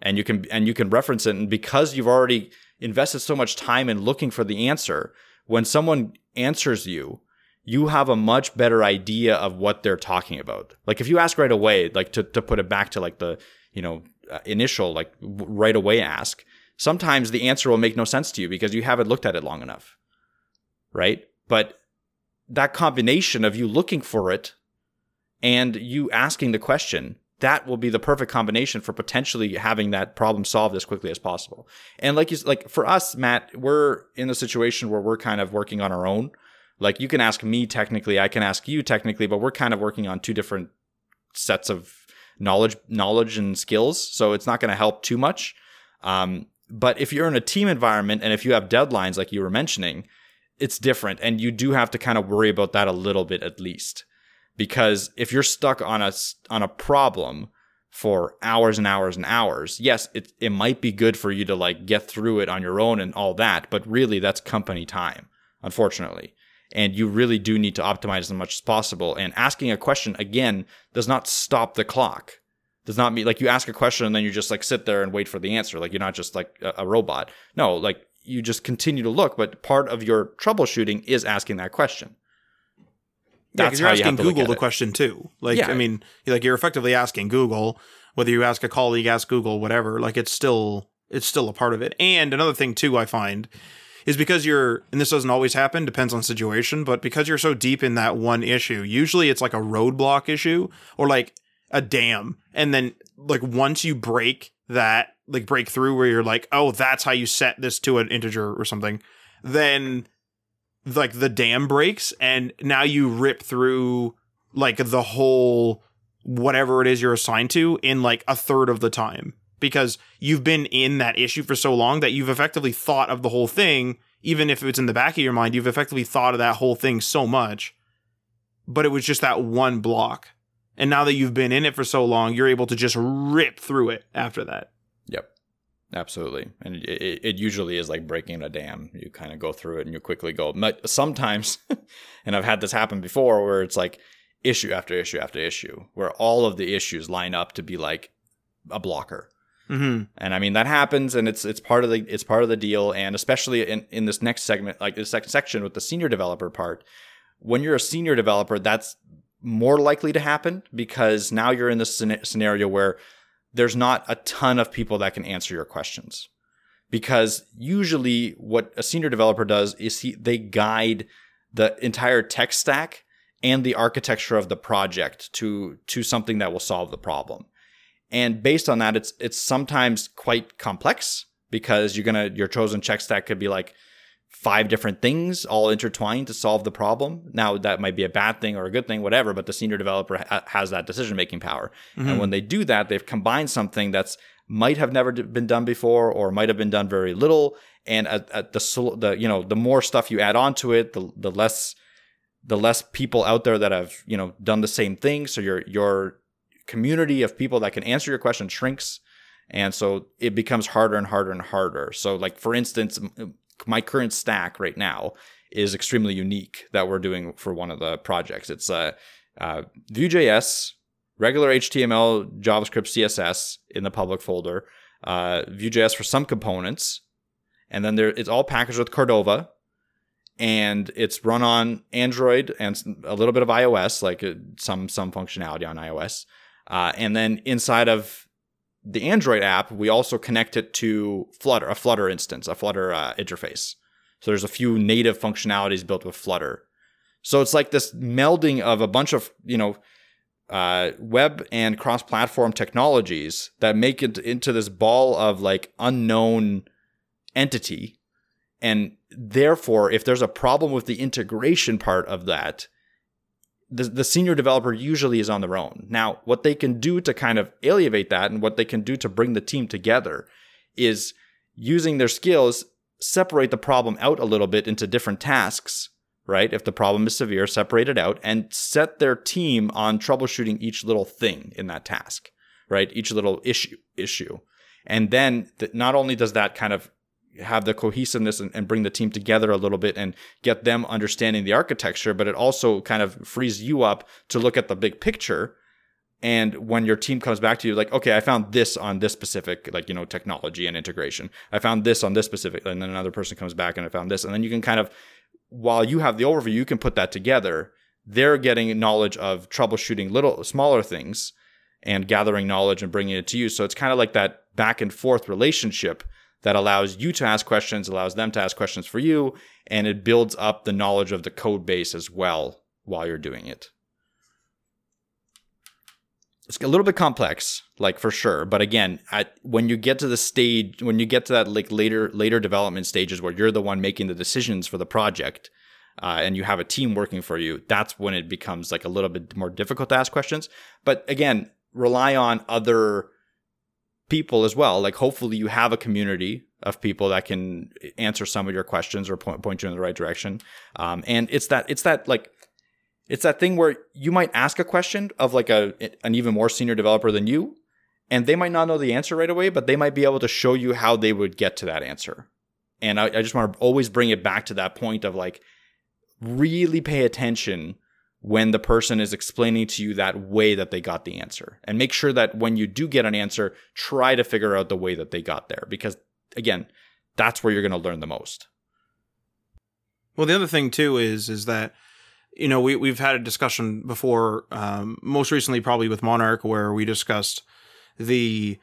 And you can and you can reference it. And because you've already invested so much time in looking for the answer, when someone answers you, you have a much better idea of what they're talking about. Like if you ask right away, like to, to put it back to like the, you know, uh, initial, like right away ask, sometimes the answer will make no sense to you because you haven't looked at it long enough. Right. But that combination of you looking for it and you asking the question that will be the perfect combination for potentially having that problem solved as quickly as possible. And like you like for us, Matt, we're in the situation where we're kind of working on our own. Like you can ask me technically, I can ask you technically, but we're kind of working on two different sets of knowledge knowledge and skills so it's not going to help too much. Um, but if you're in a team environment and if you have deadlines like you were mentioning it's different and you do have to kind of worry about that a little bit at least. Because if you're stuck on a on a problem for hours and hours and hours yes it, it might be good for you to like get through it on your own and all that but really that's company time unfortunately and you really do need to optimize as much as possible. And asking a question again does not stop the clock. Does not mean like you ask a question and then you just like sit there and wait for the answer. Like you're not just like a, a robot. No, like you just continue to look, but part of your troubleshooting is asking that question. That's yeah, you're asking you Google the it. question too. Like, yeah. I mean, like you're effectively asking Google, whether you ask a colleague, ask Google, whatever. Like, it's still it's still a part of it. And another thing too, I find is because you're and this doesn't always happen depends on situation but because you're so deep in that one issue usually it's like a roadblock issue or like a dam. And then like once you break that like break through where you're like oh that's how you set this to an integer or something then like the dam breaks and now you rip through like the whole whatever it is you're assigned to in like a third of the time because you've been in that issue for so long that you've effectively thought of the whole thing even if it's in the back of your mind you've effectively thought of that whole thing so much but it was just that one block. And now that you've been in it for so long you're able to just rip through it after that. Yep. Absolutely. And it, it usually is like breaking a dam. You kind of go through it and you quickly go but sometimes and i've had this happen before where it's like issue after issue after issue where all of the issues line up to be like a blocker Mm-hmm. And I mean that happens, and it's it's part of the it's part of the deal, and especially in in this next segment, like this section with the senior developer part, when you're a senior developer, that's more likely to happen because now you're in this scenario where there's not a ton of people that can answer your questions. Because usually, what a senior developer does is he they guide the entire tech stack and the architecture of the project to to something that will solve the problem. And based on that, it's it's sometimes quite complex because you're gonna your chosen tech stack could be like five different things all intertwined to solve the problem. Now that might be a bad thing or a good thing, whatever. But the senior developer ha- has that decision making power, mm-hmm. and when they do that, they've combined something that's might have never been done before or might have been done very little. And at, at the the you know the more stuff you add onto it, the the less the less people out there that have you know done the same thing. So your your community of people that can answer your question shrinks. And so it becomes harder and harder and harder. So, like, for instance, my current stack right now is extremely unique that we're doing for one of the projects. It's uh, uh, Vue.js, regular HTML, JavaScript, CSS in the public folder, uh, Vue.js for some components, and then there it's all packaged with Cordova, and it's run on Android and a little bit of iOS, like uh, some some functionality on iOS. Uh, and then inside of the Android app, we also connect it to Flutter, a Flutter instance, a Flutter uh, interface. So there's a few native functionalities built with Flutter. So it's like this melding of a bunch of you know uh, web and cross-platform technologies that make it into this ball of like unknown entity. And therefore, if there's a problem with the integration part of that, the, the senior developer usually is on their own. Now, what they can do to kind of alleviate that and what they can do to bring the team together is using their skills, separate the problem out a little bit into different tasks, right? If the problem is severe, separate it out and set their team on troubleshooting each little thing in that task, right? Each little issue issue. And then not only does that kind of have the cohesiveness and, and, bring the team together a little bit and get them understanding the architecture, but it also kind of frees you up to look at the big picture. And when your team comes back to you, like, okay, I found this on this specific, like, you know, technology and integration. I found this on this specific, and then another person comes back and I found this. And then you can kind of, while you have the overview, you can put that together. They're getting knowledge of troubleshooting little, smaller things and gathering knowledge and bringing it to you. So it's kind of like that back and forth relationship that allows you to ask questions, allows them to ask questions for you, and it builds up the knowledge of the code base as well while you're doing it. it's a little bit complex, like for sure. But again, at, when you get to the stage, when you get to that like later later development stages where you're the one making the decisions for the project, uh, and you have a team working for you, that's when it becomes like a little bit more difficult to ask questions. But again, rely on other people as well. Like hopefully you have a community of people that can answer some of your questions or point, point you in the right direction. Um, and it's that it's that like it's that thing where you might ask a question of like a an even more senior developer than you, and they might not know the answer right away, but they might be able to show you how they would get to that answer. And I, I just want to always bring it back to that point of like really pay attention when the person is explaining to you that way that they got the answer. And make sure that when you do get an answer, try to figure out the way that they got there. Because again, that's where you're going to learn the most. Well, the other thing too is is that you know, we we've had a discussion before, um, most recently probably with Monarch, where we discussed the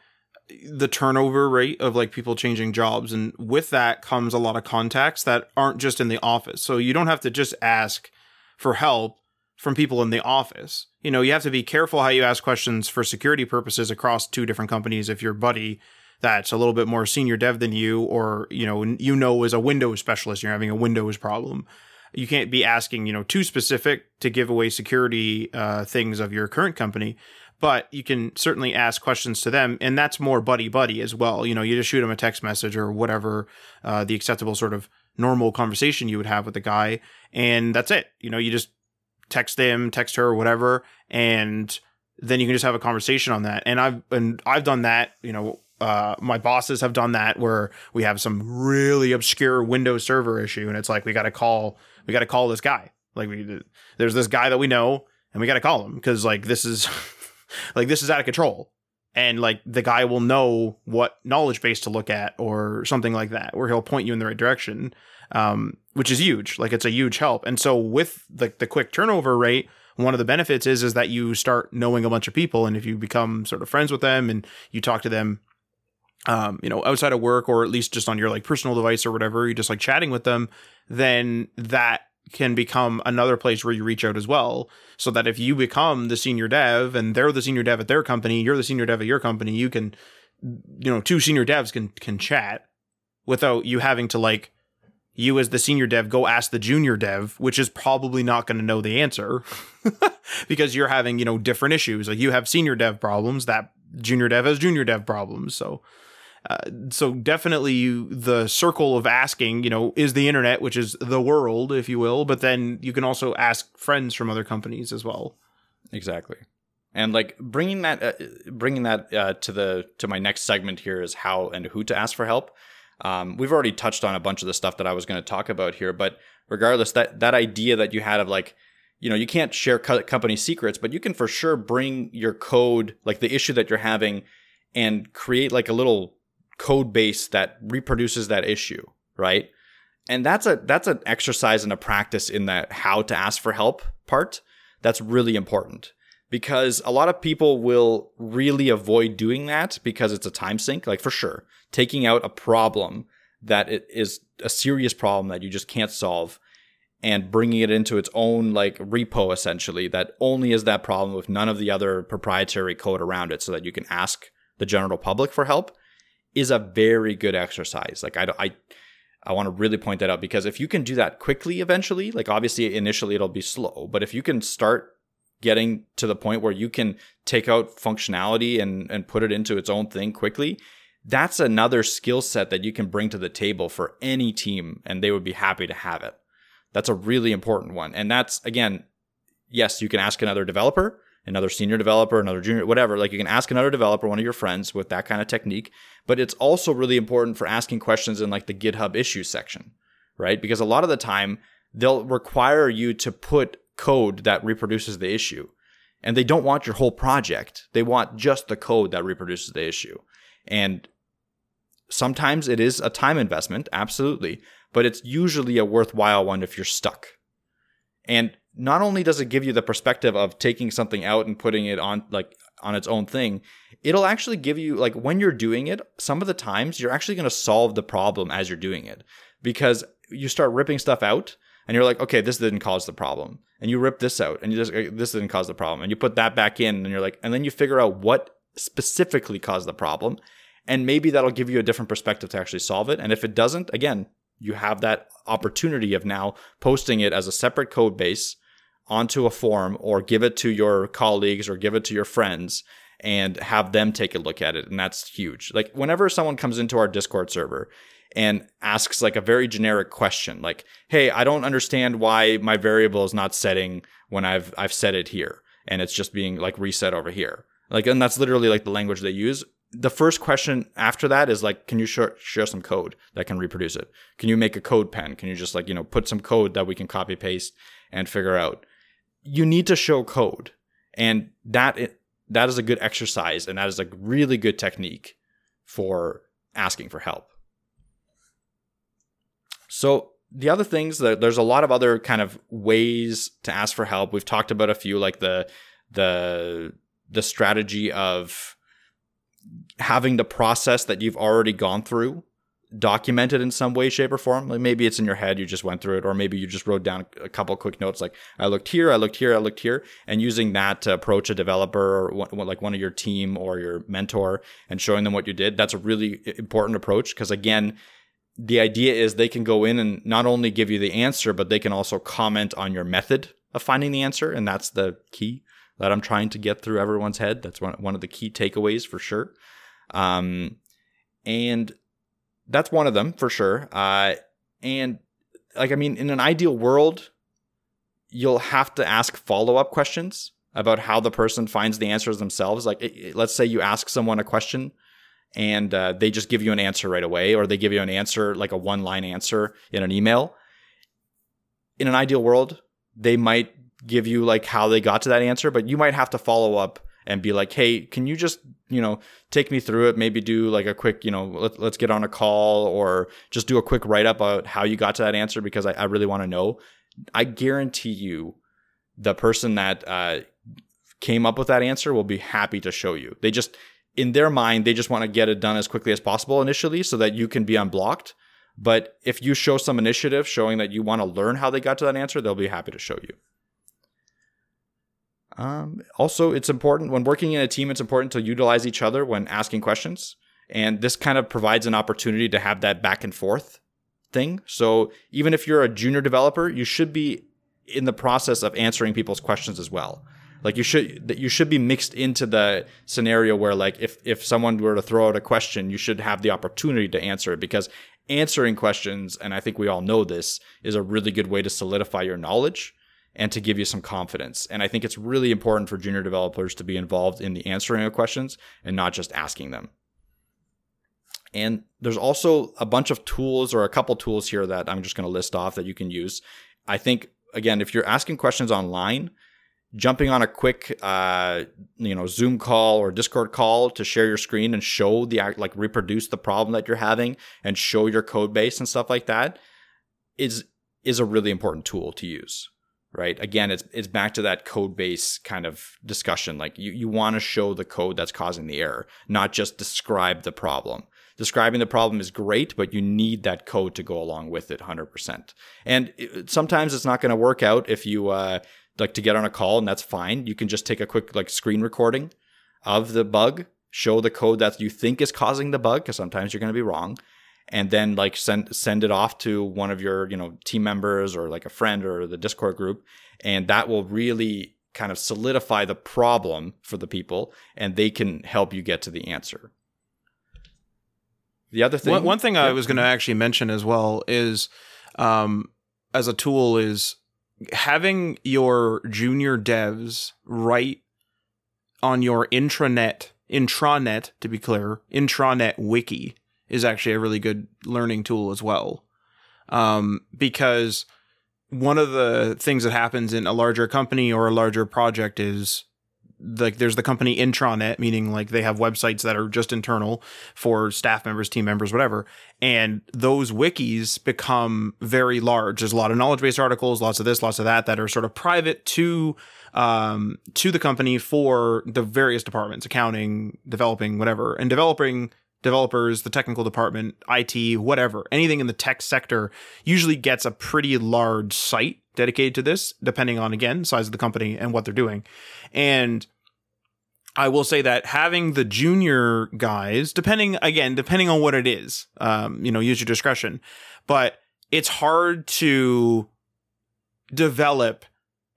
the turnover rate of like people changing jobs, and with that comes a lot of contacts that aren't just in the office. So you don't have to just ask for help from people in the office. You know, you have to be careful how you ask questions for security purposes across two different companies. If your buddy that's a little bit more senior dev than you, or you know, you know, is a Windows specialist, you're having a Windows problem you can't be asking you know too specific to give away security uh, things of your current company but you can certainly ask questions to them and that's more buddy buddy as well you know you just shoot them a text message or whatever uh, the acceptable sort of normal conversation you would have with the guy and that's it you know you just text him text her whatever and then you can just have a conversation on that and i've and i've done that you know uh, my bosses have done that where we have some really obscure Windows server issue, and it's like we got to call we got to call this guy. Like we there's this guy that we know, and we got to call him because like this is like this is out of control, and like the guy will know what knowledge base to look at or something like that, where he'll point you in the right direction, um, which is huge. Like it's a huge help. And so with the the quick turnover rate one of the benefits is is that you start knowing a bunch of people and if you become sort of friends with them and you talk to them um, you know, outside of work or at least just on your like personal device or whatever, you're just like chatting with them, then that can become another place where you reach out as well. So that if you become the senior dev and they're the senior dev at their company, you're the senior dev at your company, you can, you know, two senior devs can can chat without you having to like you as the senior dev go ask the junior dev, which is probably not going to know the answer because you're having, you know, different issues. Like you have senior dev problems, that junior dev has junior dev problems. So uh, so definitely you, the circle of asking, you know, is the internet, which is the world, if you will, but then you can also ask friends from other companies as well. Exactly. And like bringing that, uh, bringing that uh, to the to my next segment here is how and who to ask for help. Um, we've already touched on a bunch of the stuff that I was going to talk about here, but regardless, that that idea that you had of like, you know, you can't share co- company secrets, but you can for sure bring your code, like the issue that you're having, and create like a little code base that reproduces that issue, right? And that's a that's an exercise and a practice in that how to ask for help part. That's really important because a lot of people will really avoid doing that because it's a time sink, like for sure. Taking out a problem that it is a serious problem that you just can't solve and bringing it into its own like repo essentially that only is that problem with none of the other proprietary code around it so that you can ask the general public for help is a very good exercise. Like I I I want to really point that out because if you can do that quickly eventually, like obviously initially it'll be slow, but if you can start getting to the point where you can take out functionality and and put it into its own thing quickly, that's another skill set that you can bring to the table for any team and they would be happy to have it. That's a really important one. And that's again, yes, you can ask another developer, another senior developer, another junior, whatever. Like you can ask another developer, one of your friends with that kind of technique. But it's also really important for asking questions in like the GitHub issues section, right? Because a lot of the time they'll require you to put code that reproduces the issue. And they don't want your whole project. They want just the code that reproduces the issue. And sometimes it is a time investment, absolutely, but it's usually a worthwhile one if you're stuck. And not only does it give you the perspective of taking something out and putting it on like on its own thing, it'll actually give you like when you're doing it, some of the times you're actually going to solve the problem as you're doing it because you start ripping stuff out. and you're like, okay, this didn't cause the problem, and you rip this out, and you just this didn't cause the problem, and you put that back in, and you're like, and then you figure out what specifically caused the problem, and maybe that'll give you a different perspective to actually solve it. And if it doesn't, again, you have that opportunity of now posting it as a separate code base onto a form or give it to your colleagues or give it to your friends and have them take a look at it. And that's huge. Like whenever someone comes into our Discord server and asks like a very generic question, like, hey, I don't understand why my variable is not setting when I've I've set it here and it's just being like reset over here. Like and that's literally like the language they use. The first question after that is like, can you share, share some code that can reproduce it? Can you make a code pen Can you just like, you know, put some code that we can copy paste and figure out? You need to show code. And that that is a good exercise and that is a really good technique for asking for help. So the other things that there's a lot of other kind of ways to ask for help. We've talked about a few like the the the strategy of having the process that you've already gone through documented in some way, shape, or form. Like maybe it's in your head, you just went through it, or maybe you just wrote down a couple quick notes like, I looked here, I looked here, I looked here, and using that to approach a developer or one, like one of your team or your mentor and showing them what you did. That's a really important approach because, again, the idea is they can go in and not only give you the answer, but they can also comment on your method of finding the answer. And that's the key that I'm trying to get through everyone's head. That's one, one of the key takeaways for sure. Um, and that's one of them for sure. Uh, and like, I mean, in an ideal world, you'll have to ask follow up questions about how the person finds the answers themselves. Like, it, let's say you ask someone a question and uh, they just give you an answer right away, or they give you an answer, like a one line answer in an email. In an ideal world, they might give you like how they got to that answer, but you might have to follow up and be like, hey, can you just, you know, take me through it? Maybe do like a quick, you know, let, us get on a call or just do a quick write up about how you got to that answer because I, I really want to know. I guarantee you the person that uh, came up with that answer will be happy to show you. They just, in their mind, they just want to get it done as quickly as possible initially so that you can be unblocked. But if you show some initiative showing that you want to learn how they got to that answer, they'll be happy to show you. Um, also, it's important when working in a team, it's important to utilize each other when asking questions. And this kind of provides an opportunity to have that back and forth thing. So even if you're a junior developer, you should be in the process of answering people's questions as well. Like you should that you should be mixed into the scenario where like if if someone were to throw out a question, you should have the opportunity to answer it because answering questions, and I think we all know this, is a really good way to solidify your knowledge and to give you some confidence. And I think it's really important for junior developers to be involved in the answering of questions and not just asking them. And there's also a bunch of tools or a couple tools here that I'm just going to list off that you can use. I think again, if you're asking questions online, jumping on a quick uh, you know zoom call or discord call to share your screen and show the like reproduce the problem that you're having and show your code base and stuff like that is is a really important tool to use right? Again, it's it's back to that code base kind of discussion. Like you, you want to show the code that's causing the error, not just describe the problem. Describing the problem is great, but you need that code to go along with it 100%. And it, sometimes it's not going to work out if you uh, like to get on a call, and that's fine. You can just take a quick like screen recording of the bug, show the code that you think is causing the bug, because sometimes you're going to be wrong, and then like send send it off to one of your you know team members or like a friend or the discord group and that will really kind of solidify the problem for the people and they can help you get to the answer. The other thing one, one thing i was going to actually mention as well is um, as a tool is having your junior devs write on your intranet intranet to be clear intranet wiki is actually a really good learning tool as well. Um, because one of the things that happens in a larger company or a larger project is like there's the company intranet meaning like they have websites that are just internal for staff members team members whatever. And those wikis become very large. There's a lot of knowledge based articles lots of this lots of that that are sort of private to um, to the company for the various departments accounting developing whatever. And developing developers, the technical department, IT, whatever, anything in the tech sector usually gets a pretty large site dedicated to this, depending on again size of the company and what they're doing. And I will say that having the junior guys, depending again, depending on what it is, um, you know, use your discretion, but it's hard to develop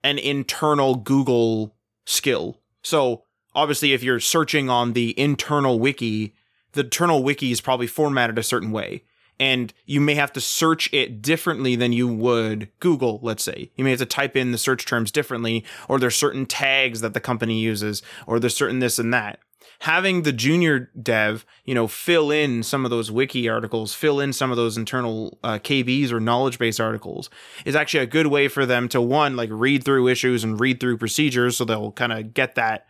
an internal Google skill. So obviously, if you're searching on the internal wiki, the internal wiki is probably formatted a certain way and you may have to search it differently than you would Google, let's say. You may have to type in the search terms differently, or there's certain tags that the company uses, or there's certain this and that. Having the junior dev, you know, fill in some of those wiki articles, fill in some of those internal uh, KBs or knowledge base articles is actually a good way for them to one, like read through issues and read through procedures so they'll kind of get that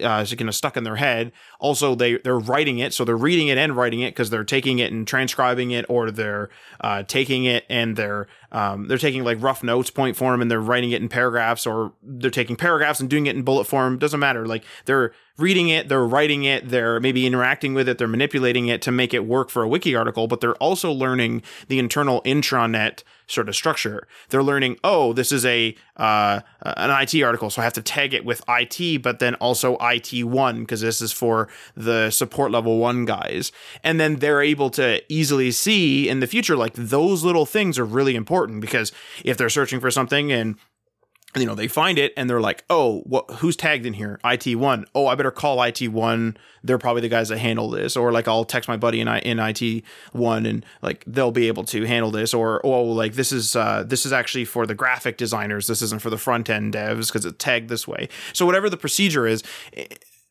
uh, kind of stuck in their head. Also, they they're writing it, so they're reading it and writing it because they're taking it and transcribing it, or they're uh, taking it and they're um, they're taking like rough notes, point form, and they're writing it in paragraphs, or they're taking paragraphs and doing it in bullet form. Doesn't matter. Like they're reading it, they're writing it, they're maybe interacting with it, they're manipulating it to make it work for a wiki article, but they're also learning the internal intranet sort of structure. They're learning, oh, this is a uh, an IT article, so I have to tag it with IT, but then also IT one because this is for the support level one guys, and then they're able to easily see in the future like those little things are really important because if they're searching for something and you know they find it and they're like oh what who's tagged in here? It1 oh i better call it1 they're probably the guys that handle this. Or like i'll text my buddy in, I, in it1 and like they'll be able to handle this. Or oh like this is uh this is actually for the graphic designers. This isn't for the front end devs because it's tagged this way. So whatever the procedure is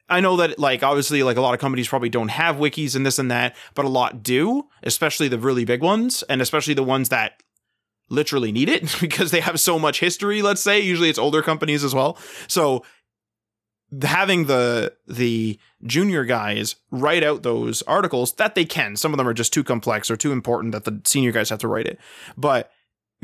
I know that like obviously like a lot of companies probably don't have wikis and this and that, but a lot do, especially the really big ones and especially the ones that literally need it because they have so much history, let's say. Usually it's older companies as well. So having the the junior guys write out those articles that they can. Some of them are just too complex or too important that the senior guys have to write it. But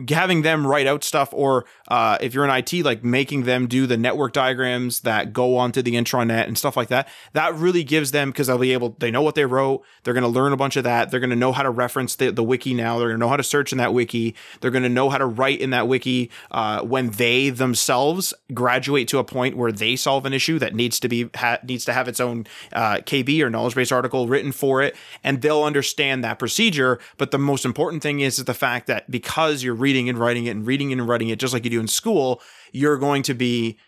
having them write out stuff or uh, if you're in IT like making them do the network diagrams that go onto the intranet and stuff like that that really gives them because they'll be able they know what they wrote they're going to learn a bunch of that they're going to know how to reference the, the wiki now they're going to know how to search in that wiki they're going to know how to write in that wiki uh, when they themselves graduate to a point where they solve an issue that needs to be ha- needs to have its own uh, KB or knowledge base article written for it and they'll understand that procedure but the most important thing is, is the fact that because you're and writing it and reading and writing it just like you do in school, you're going to be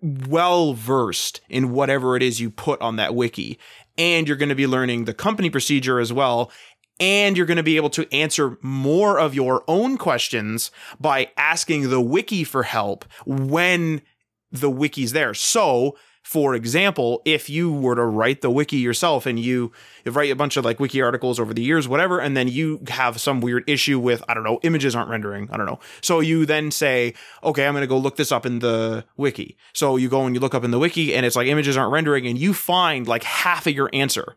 well versed in whatever it is you put on that wiki. And you're going to be learning the company procedure as well. And you're going to be able to answer more of your own questions by asking the wiki for help when the wiki's there. So for example, if you were to write the wiki yourself and you write a bunch of like wiki articles over the years, whatever, and then you have some weird issue with, I don't know, images aren't rendering. I don't know. So you then say, okay, I'm going to go look this up in the wiki. So you go and you look up in the wiki and it's like images aren't rendering and you find like half of your answer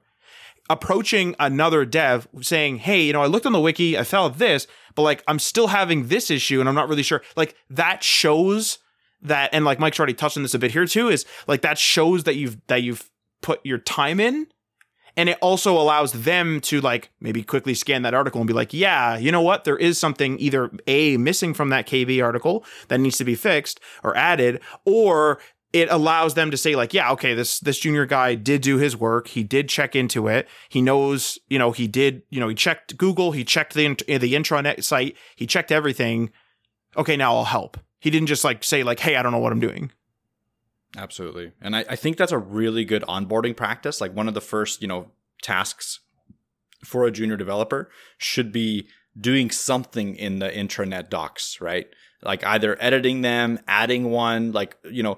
approaching another dev saying, Hey, you know, I looked on the wiki, I found this, but like I'm still having this issue and I'm not really sure. Like that shows that and like Mike's already touched on this a bit here too is like that shows that you've that you've put your time in. And it also allows them to like maybe quickly scan that article and be like yeah you know what? There is something either a missing from that kb article that needs to be fixed or added or it allows them to say like yeah okay this this junior guy did do his work. He did check into it. He knows you know he did you know he checked google. He checked the the intranet site. He checked everything. Okay now i'll help he didn't just like say like, "Hey, I don't know what I'm doing." Absolutely, and I, I think that's a really good onboarding practice. Like one of the first, you know, tasks for a junior developer should be doing something in the intranet docs, right? Like either editing them, adding one, like you know,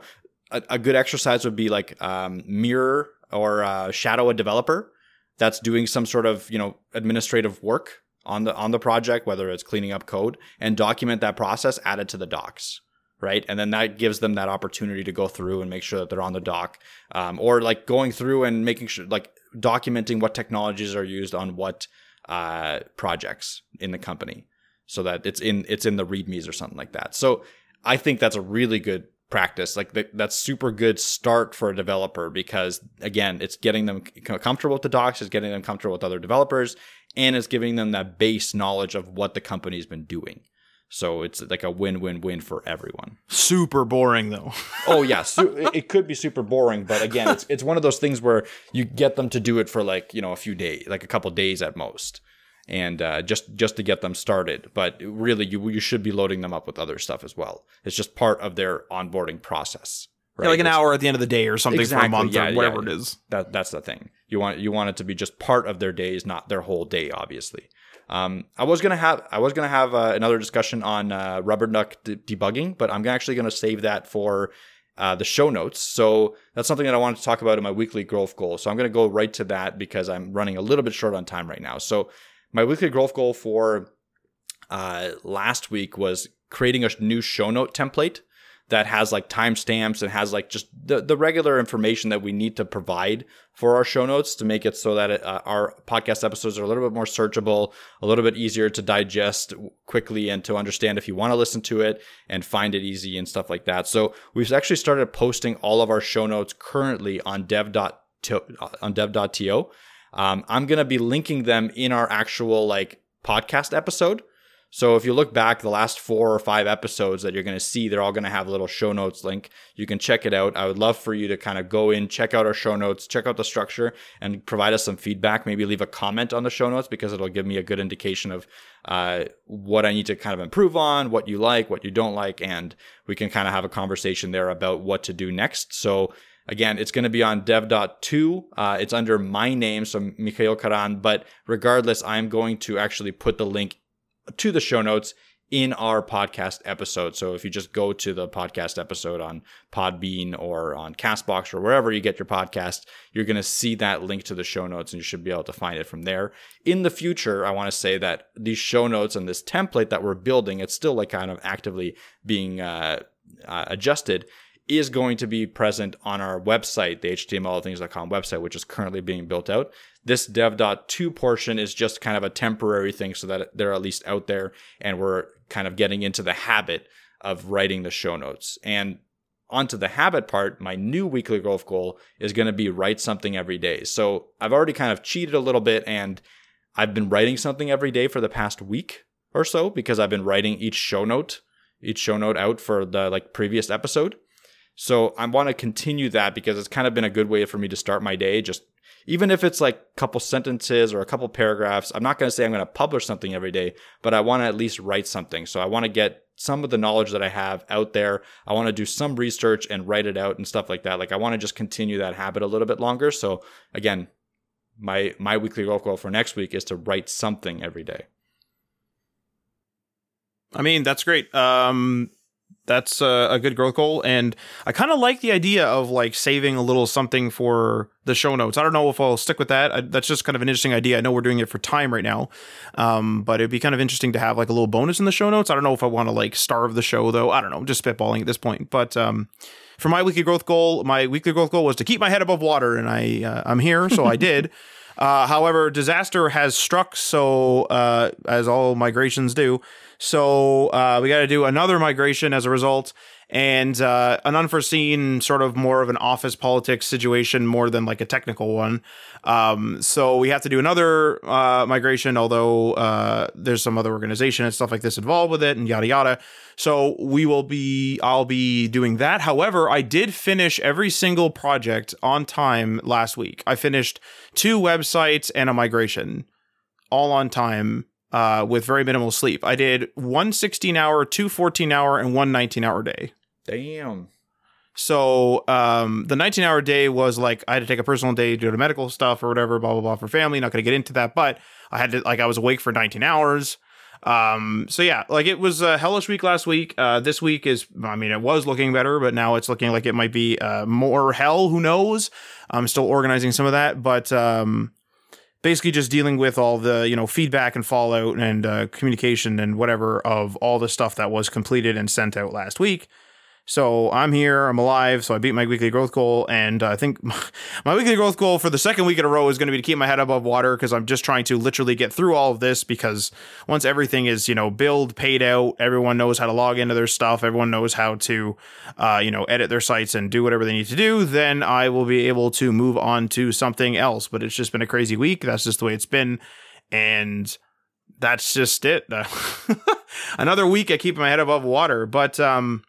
a, a good exercise would be like um, mirror or uh, shadow a developer that's doing some sort of you know administrative work on the on the project, whether it's cleaning up code, and document that process, add it to the docs right? And then that gives them that opportunity to go through and make sure that they're on the doc, um, or like going through and making sure, like documenting what technologies are used on what uh, projects in the company, so that it's in it's in the readmes or something like that. So I think that's a really good practice. Like th- that's super good start for a developer because again, it's getting them comfortable with the docs, it's getting them comfortable with other developers, and it's giving them that base knowledge of what the company's been doing. So it's like a win-win-win for everyone. Super boring though. oh yeah, su- it could be super boring, but again, it's it's one of those things where you get them to do it for like you know a few days, like a couple days at most, and uh, just just to get them started. But really, you you should be loading them up with other stuff as well. It's just part of their onboarding process. Right? Yeah, like an it's, hour at the end of the day or something exactly, for a month yeah, or whatever yeah. it is. That that's the thing. You want you want it to be just part of their days, not their whole day, obviously. Um, I was gonna have I was gonna have uh, another discussion on uh, rubber duck de- debugging, but I'm actually gonna save that for uh, the show notes. So that's something that I wanted to talk about in my weekly growth goal. So I'm gonna go right to that because I'm running a little bit short on time right now. So my weekly growth goal for uh, last week was creating a new show note template that has like timestamps and has like just the, the regular information that we need to provide for our show notes to make it so that it, uh, our podcast episodes are a little bit more searchable, a little bit easier to digest quickly and to understand if you want to listen to it and find it easy and stuff like that. So we've actually started posting all of our show notes currently on dev.to, on dev.to. Um, I'm going to be linking them in our actual like podcast episode. So if you look back the last four or five episodes that you're going to see, they're all going to have a little show notes link. You can check it out. I would love for you to kind of go in, check out our show notes, check out the structure, and provide us some feedback. Maybe leave a comment on the show notes because it'll give me a good indication of uh, what I need to kind of improve on, what you like, what you don't like, and we can kind of have a conversation there about what to do next. So Again, it's going to be on dev.to. Uh, it's under my name, so Mikhail Karan. But regardless, I'm going to actually put the link to the show notes in our podcast episode. So if you just go to the podcast episode on Podbean or on Castbox or wherever you get your podcast, you're going to see that link to the show notes and you should be able to find it from there. In the future, I want to say that these show notes and this template that we're building, it's still like kind of actively being uh, uh, adjusted is going to be present on our website, the htmlthings.com website, which is currently being built out. This dev.to portion is just kind of a temporary thing so that they're at least out there and we're kind of getting into the habit of writing the show notes. And onto the habit part, my new weekly growth goal is going to be write something every day. So I've already kind of cheated a little bit and I've been writing something every day for the past week or so because I've been writing each show note, each show note out for the like previous episode. So I want to continue that because it's kind of been a good way for me to start my day. Just even if it's like a couple sentences or a couple paragraphs, I'm not going to say I'm going to publish something every day, but I want to at least write something. So I want to get some of the knowledge that I have out there. I want to do some research and write it out and stuff like that. Like I want to just continue that habit a little bit longer. So again, my my weekly goal for next week is to write something every day. I mean, that's great. Um, that's a, a, good growth goal. And i kind of like the idea of like saving a little something for the show notes. I don't know if i'll stick with that. I, that's just kind of an interesting idea. I know we're doing it for time right now. Um, but it'd be kind of interesting to have like a little bonus in the show notes. I don't know if i want to like starve the show though. I don't know. Just spitballing at this point. But um, for my weekly growth goal my weekly growth goal was to keep my head above water and i uh, i'm here so i did. Uh, however disaster has struck so uh, as all migrations do so uh, we got to do another migration as a result, and uh, an unforeseen sort of more of an office politics situation more than like a technical one. Um, so we have to do another uh, migration, although uh, there's some other organization and stuff like this involved with it, and yada yada. So we will be, I'll be doing that. However, I did finish every single project on time last week. I finished two websites and a migration all on time uh, with very minimal sleep. I did one 16 hour, two 14 hour, and one 19 hour day. Damn. So um, the 19 hour day was like I had to take a personal day due to medical stuff or whatever, blah blah blah for family. Not going to get into that, but I had to like I was awake for 19 hours. Um, so yeah, like it was a hellish week last week. Uh, this week is, I mean, it was looking better, but now it's looking like it might be uh, more hell. Who knows? I'm still organizing some of that, but um, basically just dealing with all the you know feedback and fallout and uh, communication and whatever of all the stuff that was completed and sent out last week. So I'm here, I'm alive, so I beat my weekly growth goal, and I think my, my weekly growth goal for the second week in a row is going to be to keep my head above water because I'm just trying to literally get through all of this because once everything is, you know, billed, paid out, everyone knows how to log into their stuff, everyone knows how to, uh, you know, edit their sites and do whatever they need to do, then I will be able to move on to something else. But it's just been a crazy week. That's just the way it's been. And that's just it. Another week I keep my head above water. But, um,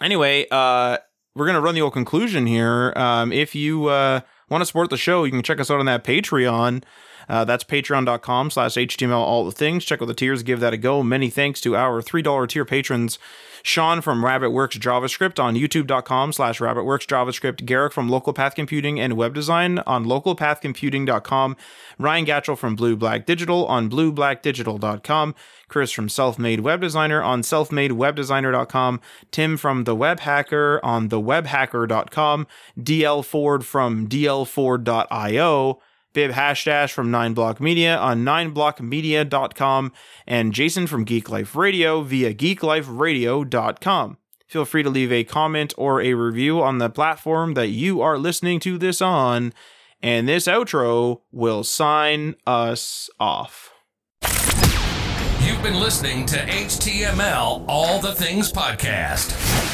anyway, uh, we're gonna run the old conclusion here. Um, if you uh, want to support the show, you can check us out on that Patreon. Uh, that's patreon.com slash html all the things. Check out the tiers, give that a go. Many thanks to our $3 tier patrons. Sean from RabbitWorks JavaScript on youtube.com slash RabbitWorks JavaScript. Garrick from Local Path Computing and Web Design on localpathcomputing.com. Ryan Gatchell from Blue Black Digital on blueblackdigital.com. Chris from Self Made Web Designer on selfmadewebdesigner.com. Tim from The Web Hacker on thewebhacker.com. DL Ford from dlford.io. Bib Hashdash from 9block Media on 9blockmedia.com, and Jason from Geek Life Radio via geekliferadio.com. Feel free to leave a comment or a review on the platform that you are listening to this on, and this outro will sign us off. You've been listening to HTML All the Things Podcast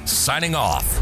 signing off.